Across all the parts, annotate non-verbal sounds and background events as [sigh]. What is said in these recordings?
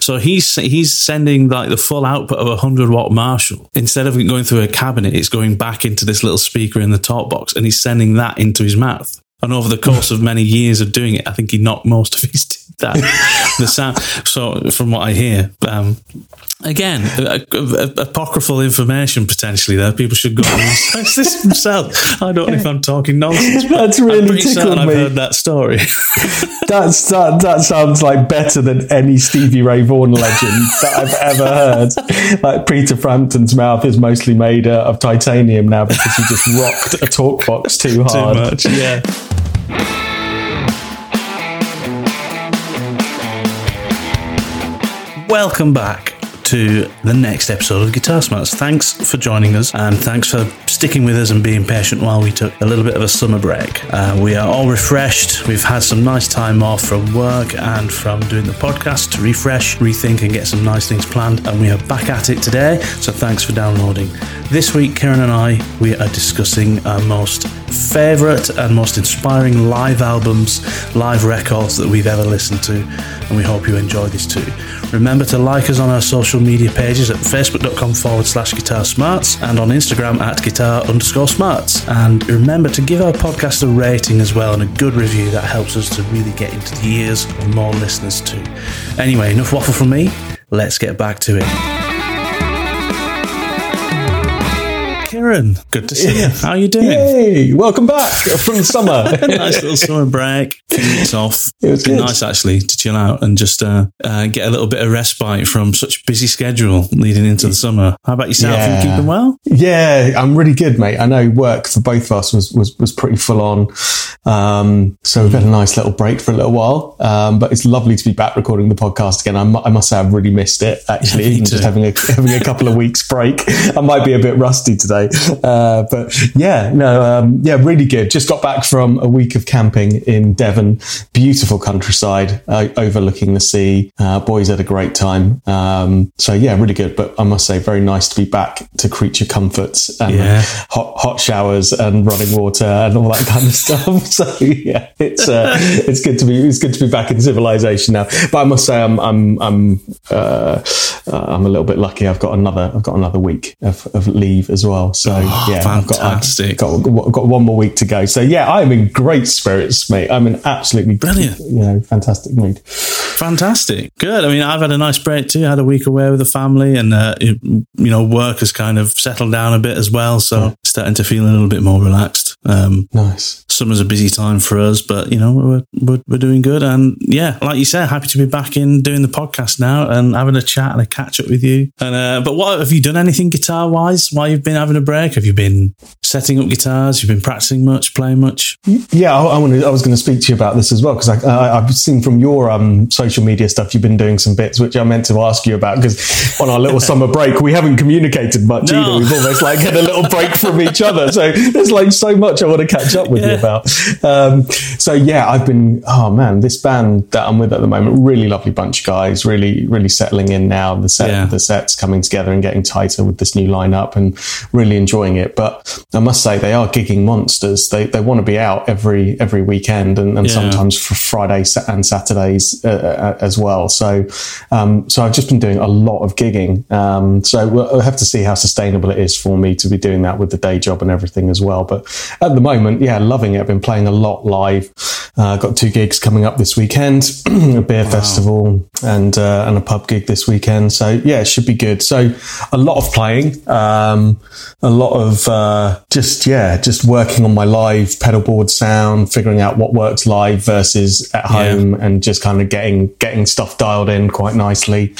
So he's he's sending like the full output of a hundred watt Marshall instead of going through a cabinet. It's going back into this little speaker in the talk box, and he's sending that into his mouth. And over the course of many years of doing it, I think he knocked most of his teeth out. [laughs] the sound. So from what I hear, um, again, a, a, a, apocryphal information potentially there. People should go and research this themselves. I don't know if I'm talking nonsense. But that's really I'm pretty certain tickled I've heard that story. [laughs] That's that, that sounds like better than any Stevie Ray Vaughan legend that I've ever heard. Like Peter Frampton's mouth is mostly made uh, of titanium now because he just rocked a talk box too [laughs] hard. Too much, yeah. Welcome back to the next episode of Guitar Smarts. Thanks for joining us and thanks for sticking with us and being patient while we took a little bit of a summer break. Uh, we are all refreshed. We've had some nice time off from work and from doing the podcast to refresh, rethink, and get some nice things planned. And we are back at it today. So thanks for downloading. This week, Kieran and I, we are discussing our most favourite and most inspiring live albums, live records that we've ever listened to. And we hope you enjoy this too. Remember to like us on our social media pages at facebook.com forward slash guitar smarts and on Instagram at guitar underscore smarts. And remember to give our podcast a rating as well and a good review. That helps us to really get into the ears of more listeners too. Anyway, enough waffle from me. Let's get back to it. Kieran, good to see you. How are you doing? Yay! Welcome back from the summer. [laughs] [laughs] nice little summer break, few weeks off. It was nice actually to chill out and just uh, uh, get a little bit of respite from such a busy schedule leading into the summer. How about yourself? Are Yeah. you keeping well? Yeah, I'm really good, mate. I know work for both of us was was, was pretty full on. Um, so we've had a nice little break for a little while. Um, but it's lovely to be back recording the podcast again. I, mu- I must say I've really missed it actually. Yeah, just having a having a couple of weeks break. I might be a bit rusty today. [laughs] Uh, but yeah, no, um, yeah, really good. Just got back from a week of camping in Devon. Beautiful countryside uh, overlooking the sea. Uh, boys had a great time. Um, so yeah, really good. But I must say, very nice to be back to creature comforts and Yeah. hot hot showers and running water and all that kind of [laughs] stuff. [laughs] So yeah, it's uh, it's good to be it's good to be back in civilization now. But I must say, I'm I'm I'm uh, uh, I'm a little bit lucky. I've got another I've got another week of, of leave as well. So Oh, yeah, I've got, fantastic. I've got I've got one more week to go. So yeah, I'm in great spirits, mate. I'm in absolutely Brilliant. you know, fantastic mood. Fantastic. Good. I mean, I've had a nice break too. I had a week away with the family and, uh, it- you know, work has kind of settled down a bit as well. So starting to feel a little bit more relaxed. Um, Nice. summer's a busy time for us, but you know we're, we're we're doing good, and yeah, like you said, happy to be back in doing the podcast now and having a chat and a catch up with you. And uh, but what have you done anything guitar wise while you've been having a break? Have you been setting up guitars? You've been practicing much, playing much? Yeah, I, I, wanted, I was going to speak to you about this as well because I, I, I've seen from your um, social media stuff you've been doing some bits which I meant to ask you about because on our little [laughs] summer break we haven't communicated much No. either. We've almost like had a little break from each other, so there's like so much I want to catch up with you about. Um, so yeah, I've been oh man, this band that I'm with at the moment, really lovely bunch of guys, really really settling in now. The set Yeah. the sets coming together and getting tighter with this new lineup and really enjoying it. But I must say they are gigging monsters. They they want to be out every every weekend and, and Yeah. sometimes for Friday sa- and Saturdays uh, uh, as well. So um, so I've just been doing a lot of gigging. Um, so we'll we'll have to see how sustainable it is for me to be doing that with the day job and everything as well. But at the moment, yeah, loving it. I've been playing a lot live. Uh, got two gigs coming up this weekend, [clears throat] a beer festival and uh, and a pub gig this weekend. So yeah, it should be good. So a lot of playing, um, a lot of uh, just yeah, just working on my live pedalboard sound, figuring out what works live versus at Yeah. home, and just kind of getting getting stuff dialed in quite nicely.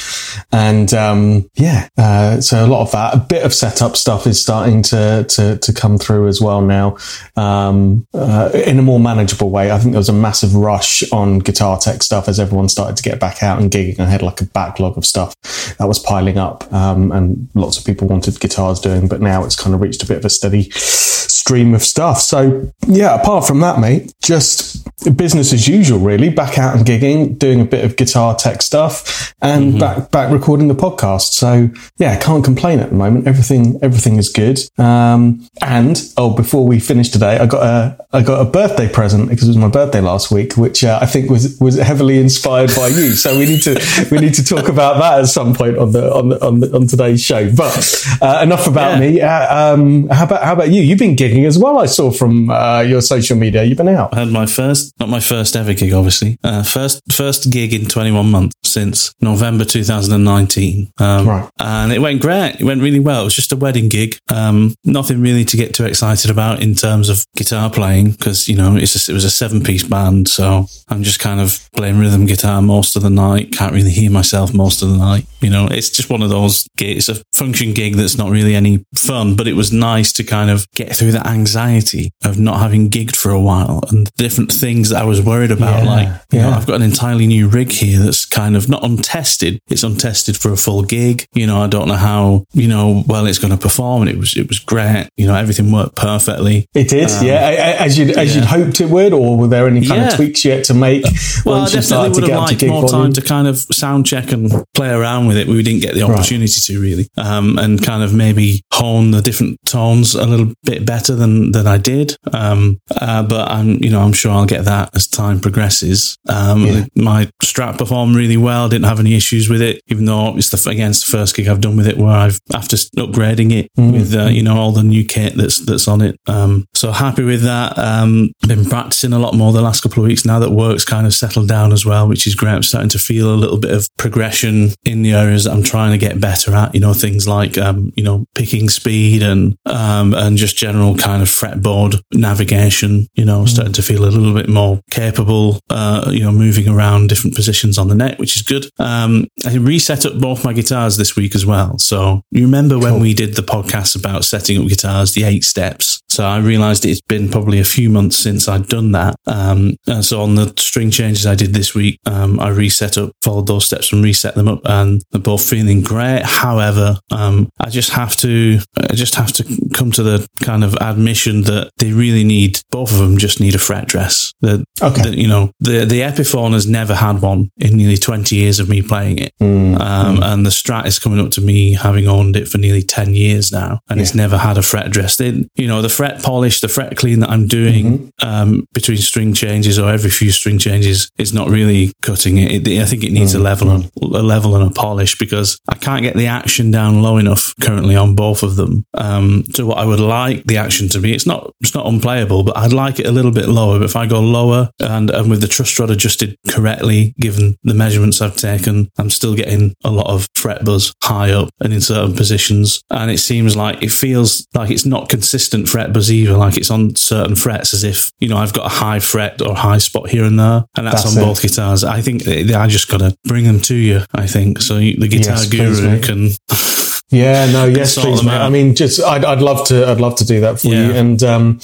And um, yeah, uh, so a lot of that. A bit of setup stuff is starting to to, to come through as well now, um, uh, in a more manageable way. I think there was a massive rush on guitar tech stuff as everyone started to get back out and gigging. I had like a backlog of stuff that was piling up, um, and lots of people wanted guitars doing, but now it's kind of reached a bit of a steady stream of stuff. So yeah, apart from that, mate, just business as usual, really. Back out and gigging, doing a bit of guitar tech stuff, and back back recording the podcast. So yeah, can't complain at the moment. Everything everything is good. Um, and oh, before we finish today, I got a I got a birthday present because it was my birthday last week, which uh, I think was was heavily inspired by you. So we need to we need to talk about that at some point on the on the, on, the, on today's show. But uh, enough about Yeah. me. Uh, um, how about how about you? You've been gigging as well. I saw from uh, your social media. You've been out. I had my first, not my first ever gig, obviously. Uh, first, first gig in 21 months since November 2019. Um, Right. And it went great. It went really well. It was just a wedding gig. Um, nothing really to get too excited about in terms of guitar playing because, you know, it was a seven piece band. So I'm just kind of playing rhythm guitar most of the night. Can't really hear myself most of the night. You know, it's just one of those gigs. It's a function gig that's not really any fun, but it was nice to kind of get through that anxiety of not having gigged for a while and the different things that I was worried about. Yeah, like, you know. I've got an entirely new rig here that's kind of not untested. It's untested for a full gig. You know, I don't know how, you know, well it's going to perform. And it was, it was great. You know, everything worked perfectly. It did, um, yeah, a- a- as you as yeah. you'd hoped it would, or were there any kind Yeah. of tweaks you had to make Well, I definitely would have liked more volume? time to kind of sound check and play around with it. We didn't get the opportunity to really, um, and kind of maybe hone the different tones a little bit better than than I did. Um, uh, but I'm, you know, I'm sure I'll get that as time progresses. Um, Yeah. My strap performed really well. Didn't have any issues with it, even though it's the again it's the first gig I've done with it where I've after upgrading it Mm. with uh, you know all the new kit that's that's on it. Um, so happy with that. Um, been practicing a lot more the last couple of weeks now that work's kind of settled down as well, which is great. I'm starting to feel a little bit of progression in the areas that I'm trying to get better at. You know, things like um, you know picking speed and um, and just general kind of fretboard navigation. You know, starting to feel a little bit more capable. Uh, you know, moving around different positions on the neck, which is good. Um, I reset up both my guitars this week as well. So you remember when we did the podcast about setting up guitars, the eight steps. So I realized it's been probably a few months since I'd done that. Um, and so on the string changes I did this week, um, I reset up, followed those steps and reset them up and they're both feeling great. However, um, I just have to, I just have to come to the kind of admission that they really need, both of them just need a fret dress. The, Okay. the- you know, the, the Epiphone has never had one in nearly 20 years of me playing it. Mm. Um, and the Strat is coming up to me having owned it for nearly 10 years now, and it's never had a fret dress. They, you know, the fret polish, the fret clean that I'm doing um, between string changes or every few string changes is not really cutting it. it I think it needs a level and a level and a polish because I can't get the action down low enough currently on both of them um, to what I would like the action to be. It's not it's not unplayable, but I'd like it a little bit lower. But if I go lower and, and with the truss rod adjusted correctly, given the measurements I've taken, I'm still getting a lot of fret buzz high up and in certain positions. And it seems like it feels like it's not consistent fret buzz either, like it's on certain frets as if, you know, I've got a high fret or high spot here and there. And that's, That's on it. both guitars. I think I just got to bring them to you, I think. So the guitar Yes, guru can. Yeah, no, yes, please, mate. I mean, just I'd, I'd love to, I'd love to do that for you. And um,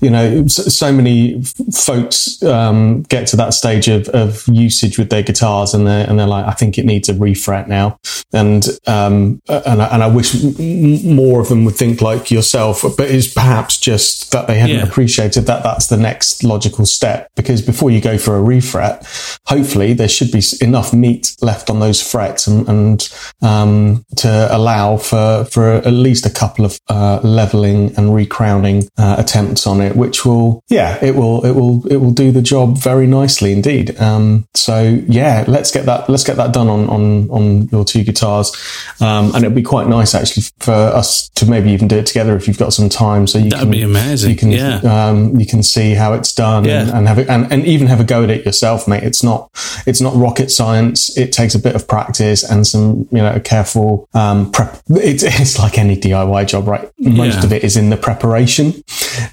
you know, so, many folks um, get to that stage of, of usage with their guitars, and they're and they're like, I think it needs a refret now. And um, and I, and I wish more of them would think like yourself, but it's perhaps just that they haven't Yeah. appreciated that that's the next logical step. Because before you go for a refret, hopefully there should be enough meat left on those frets and, and um, to allow allow for for at least a couple of uh, leveling and recrowning uh, attempts on it, which will yeah it will it will it will do the job very nicely indeed. Um, so yeah, let's get that let's get that done on on on your two guitars, um, and it'd be quite nice actually for us to maybe even do it together if you've got some time. So you That'd can be amazing. You can Yeah. um, you can see how it's done Yeah. and, and have it, and, and even have a go at it yourself, mate. It's not it's not rocket science. It takes a bit of practice and some you know careful um, prep. It's, [laughs] it's like any DIY job, right? Most Yeah. of it is in the preparation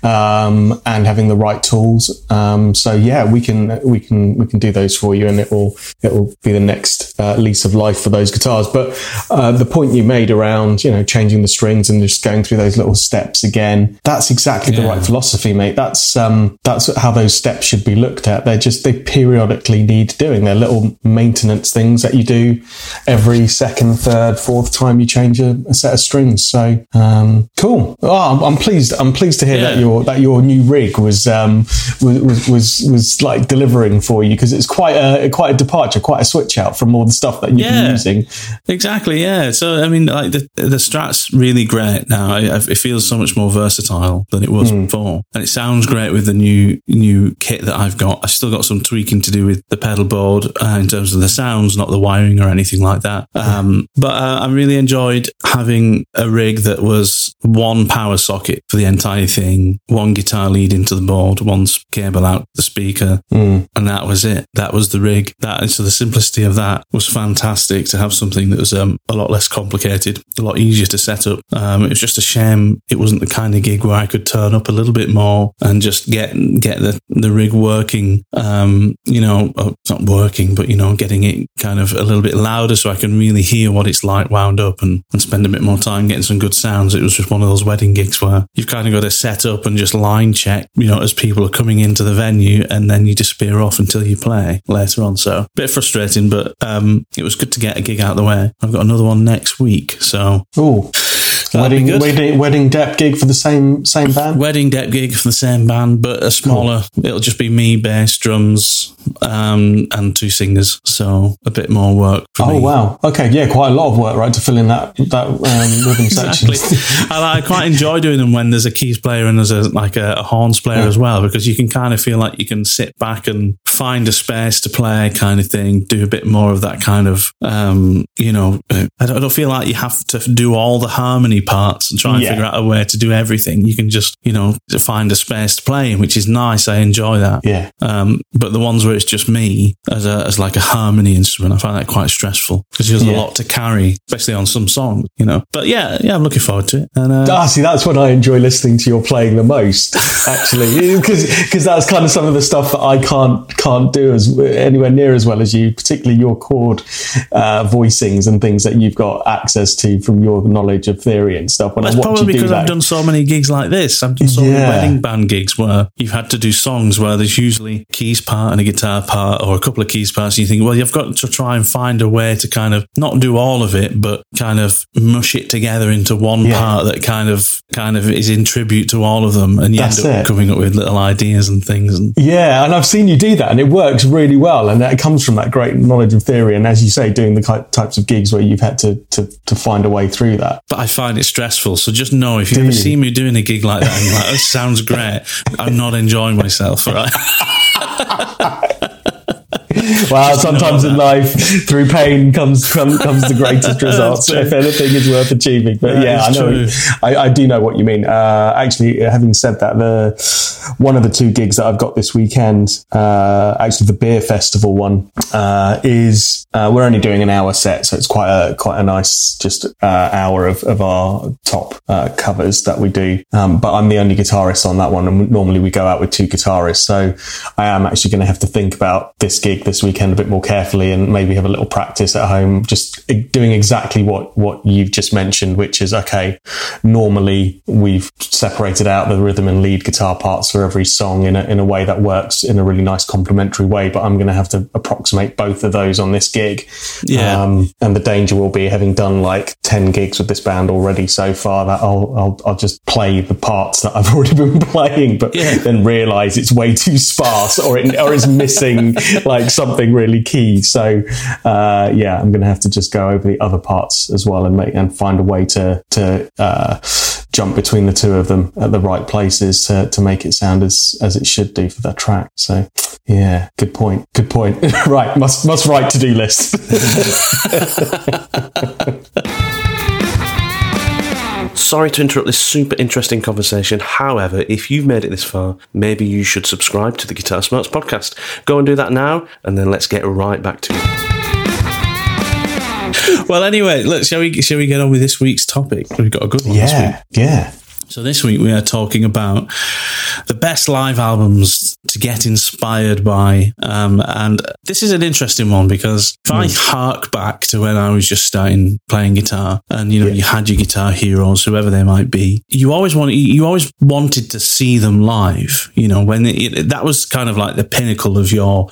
um, and having the right tools. Um, so yeah, we can we can we can do those for you, and it will it will be the next uh, lease of life for those guitars. But uh, the point you made around you know changing the strings and just going through those little steps again, that's exactly the right philosophy, mate. That's um, that's how those steps should be looked at. They're just they periodically need doing. They're little maintenance things that you do every second, third, fourth time you change a, a set of strings. So um, cool. Oh, I'm, I'm pleased. I'm pleased to hear that your that your new rig was um, was, was was was like delivering for you because it's quite a quite a departure, quite a switch out from all the stuff that you've been using. Exactly, yeah. So I mean, like the the Strat's really great now. I, I- it feels so much more versatile than it was before, and it sounds great with the new new kit that I've got. I've still got some tweaking to do with the pedal board uh, in terms of the sounds, not the wiring or anything like that. Um, but uh, I really enjoyed having a rig that was one power socket for the entire thing, one guitar lead into the board, one cable out the speaker, and that was it. That was the rig. That so the simplicity of that was fantastic to have something that was um, a lot less complicated, a lot easier to set up. Um, it was just a shame it wasn't the kind of gig where I could turn up a little bit more and just get get the the rig working. Um, you know, oh, not working, but you know, getting it kind of a little bit louder so I can really hear what it's like wound up and, and spend a bit more time getting some good sounds. It was just one of those wedding gigs where you've kind of got to set up and just line check, you know, as people are coming into the venue and then you disappear off until you play later on. So a bit frustrating, but um, it was good to get a gig out of the way. I've got another one next week. So Oh, wedding wedding wedding dep gig for the same same band. wedding dep gig for the same band, but a smaller. It'll just be me, bass, drums, um, and two singers. So a bit more work for Oh me. wow! Okay, yeah, quite a lot of work, right, to fill in that that um, rhythm [laughs] Exactly. section. I, I quite enjoy doing them when there's a keys player and there's a like a, a horns player as well because you can kind of feel like you can sit back and find a space to play kind of thing. Do a bit more of that kind of um, you know. I don't, I don't feel like you have to do all the harmony parts and try and Yeah. figure out a way to do everything. You can just you know find a space to play in, which is nice. I enjoy that. Yeah. Um, but the ones where it's just me as a as like a harmony instrument, I find that quite stressful because there's Yeah. a lot to carry, especially on some songs, you know. But yeah, yeah, I'm looking forward to it. And uh, Ah, see, that's when I enjoy listening to your playing the most, actually, [laughs] because that's kind of some of the stuff that I can't can't do as anywhere near as well as you, particularly your chord uh, voicings and things that you've got access to from your knowledge of theory and stuff. When that's I watch probably you do because that, I've done so many gigs like this. I've done so many wedding band gigs where you've had to do songs where there's usually keys part and a guitar part or a couple of keys parts. And you think, well, you've got to try and find a way to kind of not do all of it, but kind of mush it together into one Yeah. part that kind of kind of is in tribute to all of them, and you That's end up it. coming up with little ideas and things. And Yeah, and I've seen you do that, and it works really well. And that comes from that great knowledge of theory, and as you say, doing the types of gigs where you've had to to, to find a way through that. but I find it stressful. So just know if you Do ever you? see me doing a gig like that, and you're like, "This sounds great," I'm not enjoying myself. [laughs] Right. [laughs] [laughs] Wow, sometimes in life, through pain comes from, comes the greatest [laughs] results. if anything is worth achieving, but That yeah, I know. I, I do know what you mean. Uh, actually, having said that, the one of the two gigs that I've got this weekend, uh, actually the beer festival one, uh, is uh, we're only doing an hour set, so it's quite a quite a nice just uh, hour of, of our top uh, covers that we do. Um, but I'm the only guitarist on that one, and normally we go out with two guitarists. So I am actually going to have to think about this gig this weekend a bit more carefully, and maybe have a little practice at home, just doing exactly what what you've just mentioned, which is okay. Normally we've separated out the rhythm and lead guitar parts for every song in a in a way that works in a really nice complementary way. But I'm going to have to approximate both of those on this gig. Yeah. Um, and the danger will be having done like 10 gigs with this band already so far that I'll, I'll, I'll just play the parts that I've [laughs] already been playing, but Yeah. then realize it's way too sparse or it, or it's missing like something really key. So uh, yeah, I'm going to have to just go over the other parts as well and make and find a way to to uh, jump between the two of them at the right places to, to make it sound as as it should do for that track. So yeah, good point. Good point. [laughs] right, must must write to do list. [laughs] [laughs] Sorry to interrupt this super interesting conversation. However, if you've made it this far, maybe you should subscribe to the Guitar Smarts podcast. Go and do that now, and then let's get right back to it. Well, anyway, let's shall we shall we get on with this week's topic? We've got a good one. This week. Yeah, yeah. So this week we are talking about the best live albums to get inspired by, um, and this is an interesting one because if mm. I hmm. hark back to when I was just starting playing guitar, and you know yeah. you had your guitar heroes, whoever they might be, you always want you always wanted to see them live. You know when it, that was kind of like the pinnacle of your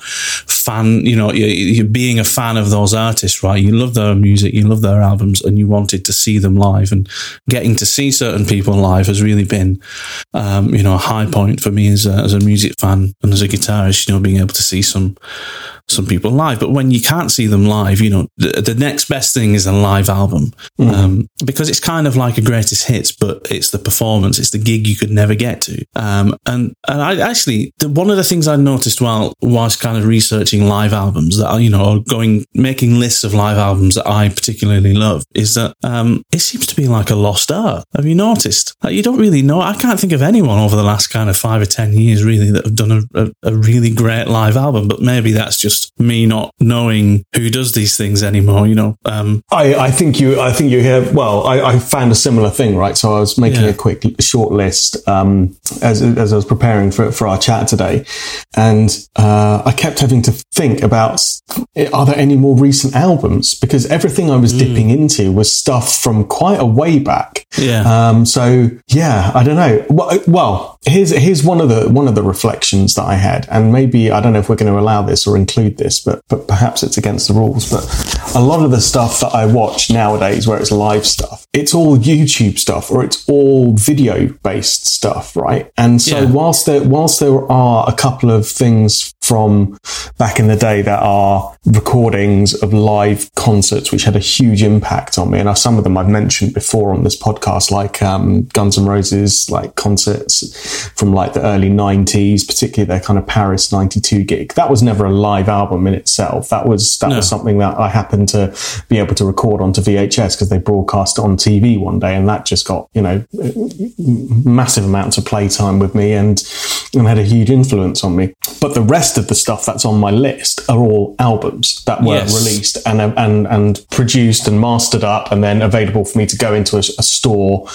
fan. You know, you, you being a fan of those artists, right? You love their music, you love their albums, and you wanted to see them live, and getting to see certain people live has really been, um, you know, a high point for me as a, as a music fan and as a guitarist. You know, being able to see some some people live. But when you can't see them live, you know, the, the next best thing is a live album mm. um, because it's kind of like a greatest hits, but it's the performance, it's the gig you could never get to. Um, and and I actually the, one of the things I noticed while whilst kind of researching live albums that you know, or going making lists of live albums that I particularly love is that um, it seems to be like a lost art. Have you noticed? Like you don't really know. I can't think of anyone over the last kind of five or ten years really that have done a, a, a really great live album. But maybe that's just just me not knowing who does these things anymore. You know, um, I, I think you, I think you hear. Well, I, I found a similar thing, right? So I was making yeah. a quick short list um, as as I was preparing for for our chat today, and uh, I kept having to think about are there any more recent albums because everything I was mm. dipping into was stuff from quite a way back. Yeah. Um, so yeah, I don't know. Well, well, here's here's one of the one of the reflections that I had, and maybe I don't know if we're going to allow this or include this, but but perhaps it's against the rules. But a lot of the stuff that I watch nowadays, where it's live stuff, it's all YouTube stuff or it's all video based stuff, right? And so yeah. whilst there whilst there are a couple of things from back in the day that are recordings of live concerts, which had a huge impact on me. And some of them I've mentioned before on this podcast, like um, Guns N' Roses, like concerts from like the early 90s, particularly their kind of Paris 92 gig. That was never a live album in itself. That was, that no. was something that I happened to be able to record onto VHS because they broadcast on TV one day. And that just got, you know, massive amounts of playtime with me and, and had a huge influence on me. But the rest of the stuff that's on my list are all albums that were yes. released and, and, and produced and mastered up and then available for me to go into a, a store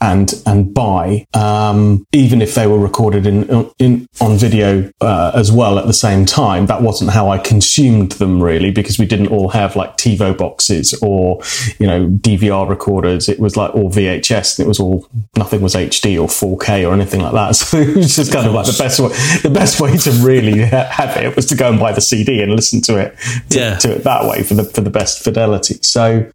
and, and buy, um, even if they were recorded in, in, on video, uh, as well at the same time. That wasn't how I consumed them really because we didn't all have like TiVo boxes or, you know, DVR recorders. It was like all VHS and it was all, nothing was HD or 4K or anything like that. [laughs] So it was just kind of like the best way, the best way to really [laughs] have it was to go and buy the CD and listen to it to, yeah. to it that way for the for the best fidelity. So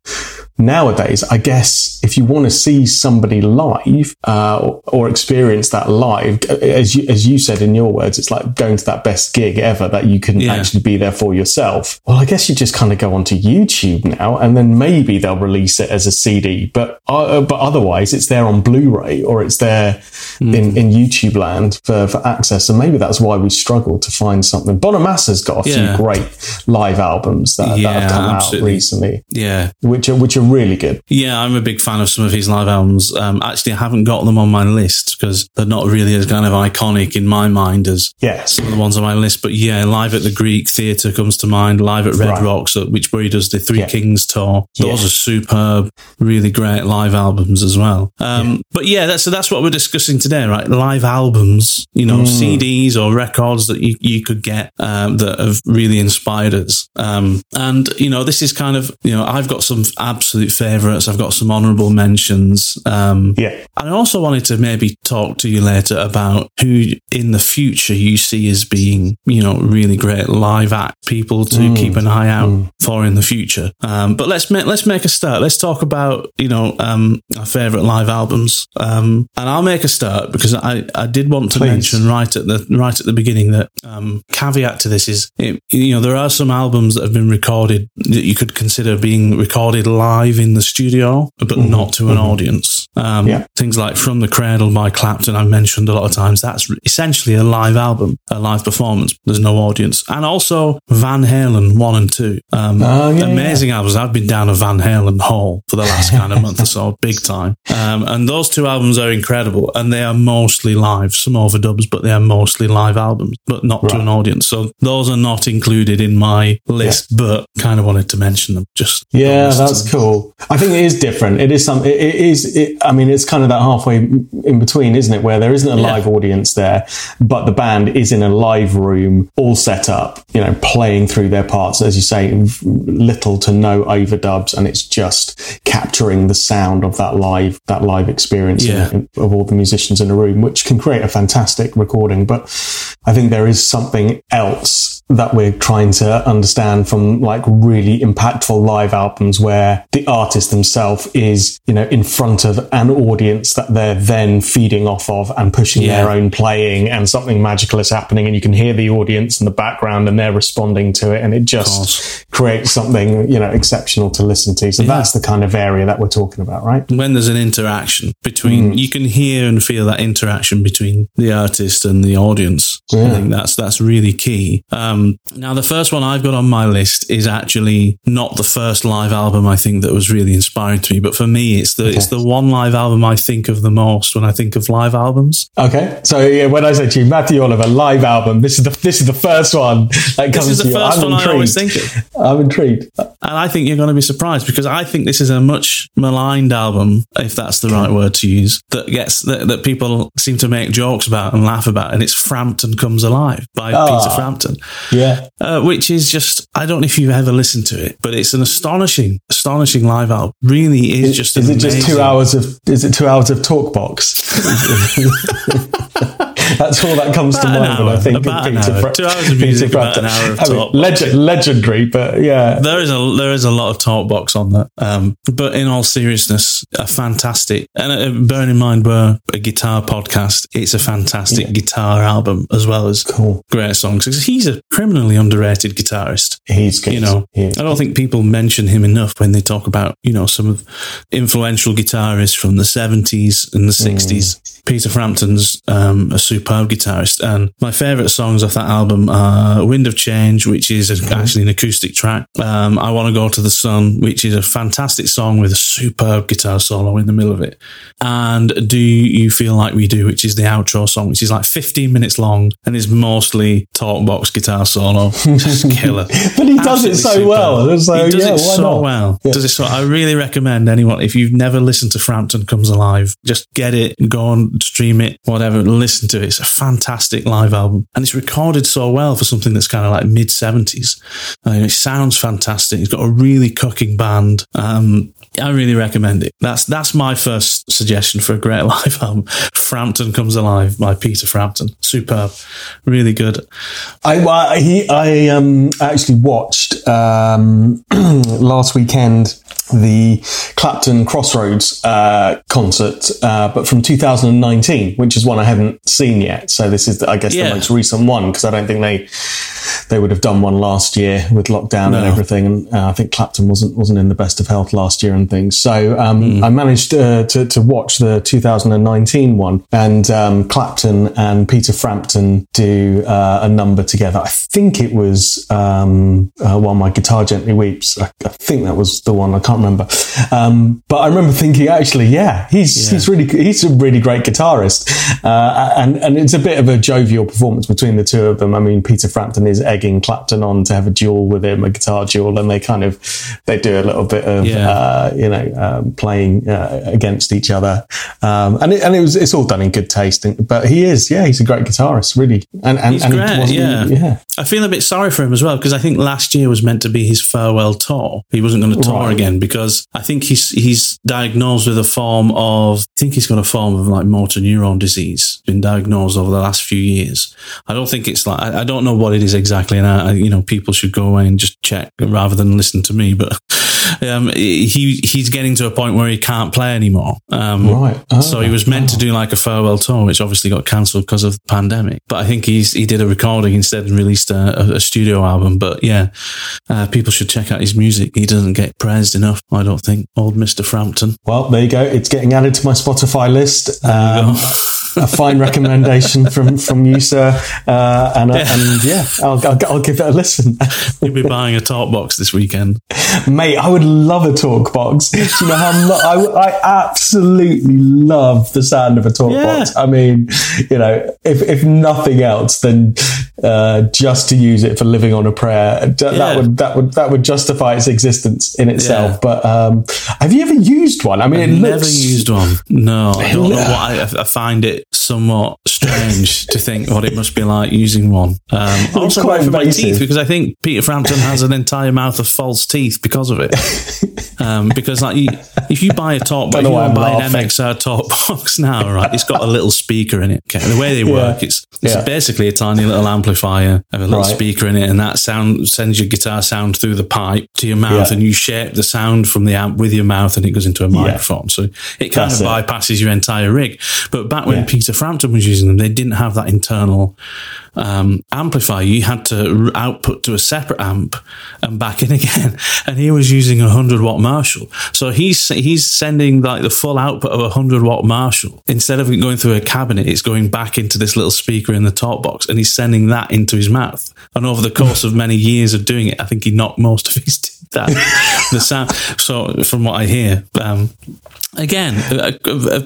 nowadays, I guess if you want to see somebody live uh, or, or, experience that live, as you, as you said in your words, it's like going to that best gig ever that you couldn't yeah. actually be there for yourself. Well, I guess you just kind of go onto YouTube now, and then maybe they'll release it as a CD, but uh, but otherwise, it's there on Blu-ray or it's there mm. in, in YouTube land for, for access, and maybe that's why we struggle to find something. Bonamassa's got a yeah. few great live albums that, yeah, that have come absolutely. out recently, yeah, which are which are really good. Yeah, I'm a big fan of some of his live albums. Um, actually, I haven't got them on my list because they're not really as kind of iconic in my mind as yeah. some of the ones on my list. But yeah, live at the Greek Theatre comes to mind. Live at Red right. Rocks, uh, which where he does the Three yeah. Kings tour. Those yeah. are superb, really great live albums as well. Um, yeah. But yeah, that's so that's what we're discussing today, right? Live albums, you know, mm. CDs or records that you, you could get um, that have really inspired us. Um, and you know, this is kind of you know, I've got some absolute favorites. I've got some honorable mentions. Um, yeah. And I also wanted to maybe talk to you later about who in the future you see as being, you know, really great live act people to mm. keep an eye out mm. for in the future. Um, but let's make let's make a start. Let's talk about you know um, our favorite live albums, um, and I'll make a start because I, I did want to Please. mention right at the right at the beginning that um, caveat to this is it, you know there are some albums that have been recorded that you could consider being recorded live in the studio, but not to an audience. Um, Yeah. Things like From the Cradle by Clapton, I've mentioned a lot of times. That's essentially a live album, a live performance. There's no audience. And also Van Halen 1 and 2. Um, Oh, yeah, amazing albums. I've been down a Van Halen hole for the last kind of [laughs] month or so, big time. Um, and those two albums are incredible and they are mostly live, some overdubs, but they are mostly live albums, but not to an audience. So those are not included in my list, but kind of wanted to mention them. Just Yeah, that's them. Cool. I think it is different. It is some. It, it is. It, I mean, it's kind of that halfway in between, isn't it? Where there isn't a Yeah. live audience there, but the band is in a live room, all set up. You know, playing through their parts, as you say, little to no overdubs, and it's just capturing the sound of that live that live experience Yeah. of, of all the musicians in a room, which can create a fantastic recording. But I think there is something else that we're trying to understand from like really impactful live albums where the artist themselves is, you know, in front of an audience that they're then feeding off of and pushing Yeah. their own playing and something magical is happening and you can hear the audience in the background and they're responding to it and it just creates something, you know, exceptional to listen to. So that's the kind of area that we're talking about, right? when there's an interaction between you can hear and feel that interaction between the artist and the audience i think that's that's really key um, now the first one i've got on my list is actually not the first live album i think that was really inspiring to me but for me it's the it's the one live album i think of the most when i think of live albums Okay, so yeah, when I say to you, Matthew Oliver live album, this is the this is the first one [laughs] that comes this is the to you. first I'm one i always intrigued. think of I'm intrigued. And I think you're going to be surprised because I think this is a much maligned album, if that's the right word to use, that gets that, that people seem to make jokes about and laugh about. And it's Frampton Comes Alive by Ah. Peter Frampton, Yeah, uh, which is just, I don't know if you've ever listened to it, but it's an astonishing, astonishing live album. Really is just is it just two hours of is it two hours of talk box? [laughs] [laughs] That's all that comes to About an mind when I think of Peter hour. Fra- Two hours of Peter music, about an hour of I mean, talk. legend, legendary, but yeah, There is a there is a lot of talk box on that, um, but in all seriousness, a fantastic. And uh, bearing in mind we're a guitar podcast, it's a fantastic guitar album as well as cool. great songs. He's a criminally underrated guitarist. He's good. You know, I don't think people mention him enough when they talk about you know some of influential guitarists from the seventies and the sixties. Peter Frampton's um, a superb guitarist, and my favourite songs off that album are "Wind of Change," which is a, actually an acoustic track. Um, "I Want to Go to the Sun," which is a fantastic song with a superb guitar solo in the middle of it, and "Do You Feel Like We Do," which is the outro song, which is like 15 minutes long and is mostly talk box guitar solo, just killer. [laughs] But he does it so superb. well. It's he does yeah, it so not? well. Yeah. Does it so? I really recommend anyone if you've never listened to Frampton Comes Alive, just get it, go and stream it, whatever, listen to it. It's a fantastic live album, and it's recorded so well for something that's kind of like mid seventies. Uh, it sounds fantastic. It's got a really cooking band. Um, I really recommend it. That's that's my first suggestion for a great [laughs] live album. Frampton Comes Alive by Peter Frampton. Superb, really good. I I, he, I um, actually watched um, [clears throat] last weekend the Clapton Crossroads uh, concert, uh, but from 2019, which is one I haven't seen yet. So this is, I guess, Yeah. the most recent one because I don't think they they would have done one last year with lockdown and everything. And uh, I think Clapton wasn't wasn't in the best of health last year and things. So um, Hmm. I managed uh, to to watch the 2019 one, and um, Clapton and Peter Frampton do uh, a number together. I think it was um, uh, while my guitar gently weeps. I, I think that was the one. I can't remember, um, but I remember thinking actually, yeah, he's Yeah. he's really he's a really great guitarist, uh, and and it's a bit of a jovial performance between the two of them. I mean, Peter Frampton is egging Clapton on to have a duel with him, a guitar duel, and they kind of they do a little bit of Yeah. uh, you know um, playing uh, against each other, um, and it, and it was it's all done in good taste. And, but he is, yeah, he's a great guitarist, really, and and, He's and great, yeah. yeah. I feel a bit sorry for him as well because I think last year was meant to be his farewell tour. He wasn't going to tour Right. again because I think he's he's diagnosed with a form of I think he's got a form of like motor neuron disease. Been diagnosed over the last few years. I don't think it's like I, I don't know what it is exactly. Exactly. And I, you know, people should go away and just check rather than listen to me. But um, he he's getting to a point where he can't play anymore. Um, right. Oh, so he was meant oh. to do like a farewell tour, which obviously got cancelled because of the pandemic. But I think he's he did a recording instead and released a, a studio album. But yeah, uh, people should check out his music. He doesn't get praised enough, I don't think. Old Mister Frampton. Well, there you go. It's getting added to my Spotify list. Um, [laughs] a fine recommendation from from you, sir. Uh, and, uh, yeah. and yeah, I'll, I'll, I'll, give it a listen. You'll be buying a talk box this weekend, mate. I would love a talk box. you know how I, I absolutely love the sound of a talk yeah. box. I mean, you know, if if nothing else, then uh, just to use it for living on a prayer, that yeah. would that would that would justify its existence in itself. But um, have you ever used one? I mean, I've it never used one. No, I don't know why. I, I find it somewhat strange to think what it must be like using one. Um, also, quite for my teeth because I think Peter Frampton has an entire mouth of false teeth because of it. [laughs] Um, because like you, if you buy a top, if you buy an MXR talk box [laughs] now, right, it's got a little speaker in it. Okay, the way they work, yeah. it's it's yeah. basically a tiny little amplifier, have a little right. speaker in it, and that sound sends your guitar sound through the pipe to your mouth, yeah. and you shape the sound from the amp with your mouth, and it goes into a microphone. So it kind That's of bypasses it. your entire rig. But back when Peter Frampton was using them, they didn't have that internal um, amplifier. You had to output to a separate amp and back in [laughs] again. And he was using a hundred watt Marshall, so he's he's sending like the full output of a hundred watt Marshall instead of going through a cabinet. It's going back into this little speaker in the talk box, and he's sending that into his mouth. And over the course of many years of doing it, I think he knocked most of his [laughs] teeth out. the sound. So from what I hear, um, Again,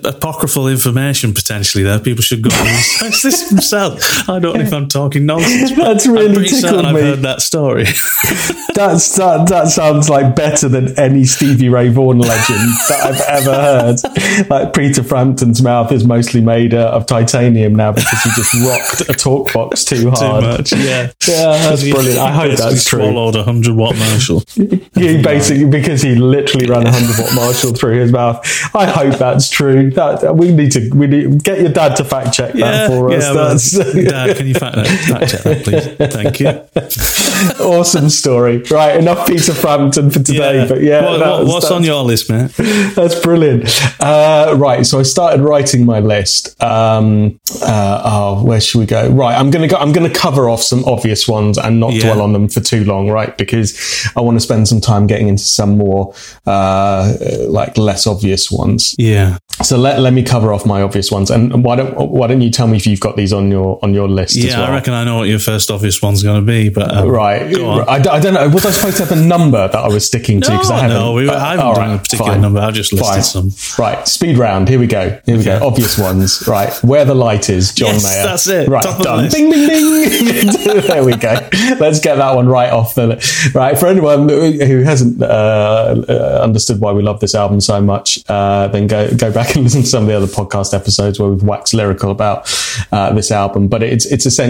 apocryphal information potentially there. People should go and [laughs] research this themselves. I don't know if I'm talking nonsense. [laughs] That's really tickled me. I've heard that story. [laughs] That's that, that sounds like better than any Stevie Ray Vaughan legend that I've ever heard. Like Peter Frampton's mouth is mostly made uh, of titanium now because he just rocked a talk box too hard. Too much, yeah. Yeah, that's brilliant. I hope that's true. Swallowed a hundred watt Marshall. [laughs] he basically because he literally ran a hundred watt Marshall through his mouth. I hope that's true. That we need to we need get your dad to fact check that yeah, for us. Yeah, well, dad, can you fact, fact check that, please? Thank you. [laughs] awesome story. Right, enough Peter Frampton for today. Yeah. But yeah, what, what, what's on your list, man? [laughs] That's brilliant. Uh, right, so I started writing my list. Um, uh, oh, where should we go? Right, I'm gonna go. I'm gonna cover off some obvious ones and not dwell on them for too long, right? Because I want to spend some time getting into some more uh, like less obvious ones. Yeah. So let, let me cover off my obvious ones, and why don't why don't you tell me if you've got these on your on your list? Yeah, well? I reckon I know what your first obvious one's going to be, but um, right, I, I, don't know. Was I supposed to have a number that I was sticking to? Because no, I haven't. No, we, I haven't uh, done right, a particular fine. number. I've just listed fine. some. Right, speed round. Here we go. Here we okay. go. Obvious ones. Right, where the light is, John yes, Mayer. That's it. Right, Top done. Ding ding ding. [laughs] there we go. Let's get that one right off the right. For anyone who hasn't uh, uh, understood why we love this album so much, uh, then go go back and [laughs] listen to some of the other podcast episodes where we've waxed lyrical about uh, this album. But it's it's essentially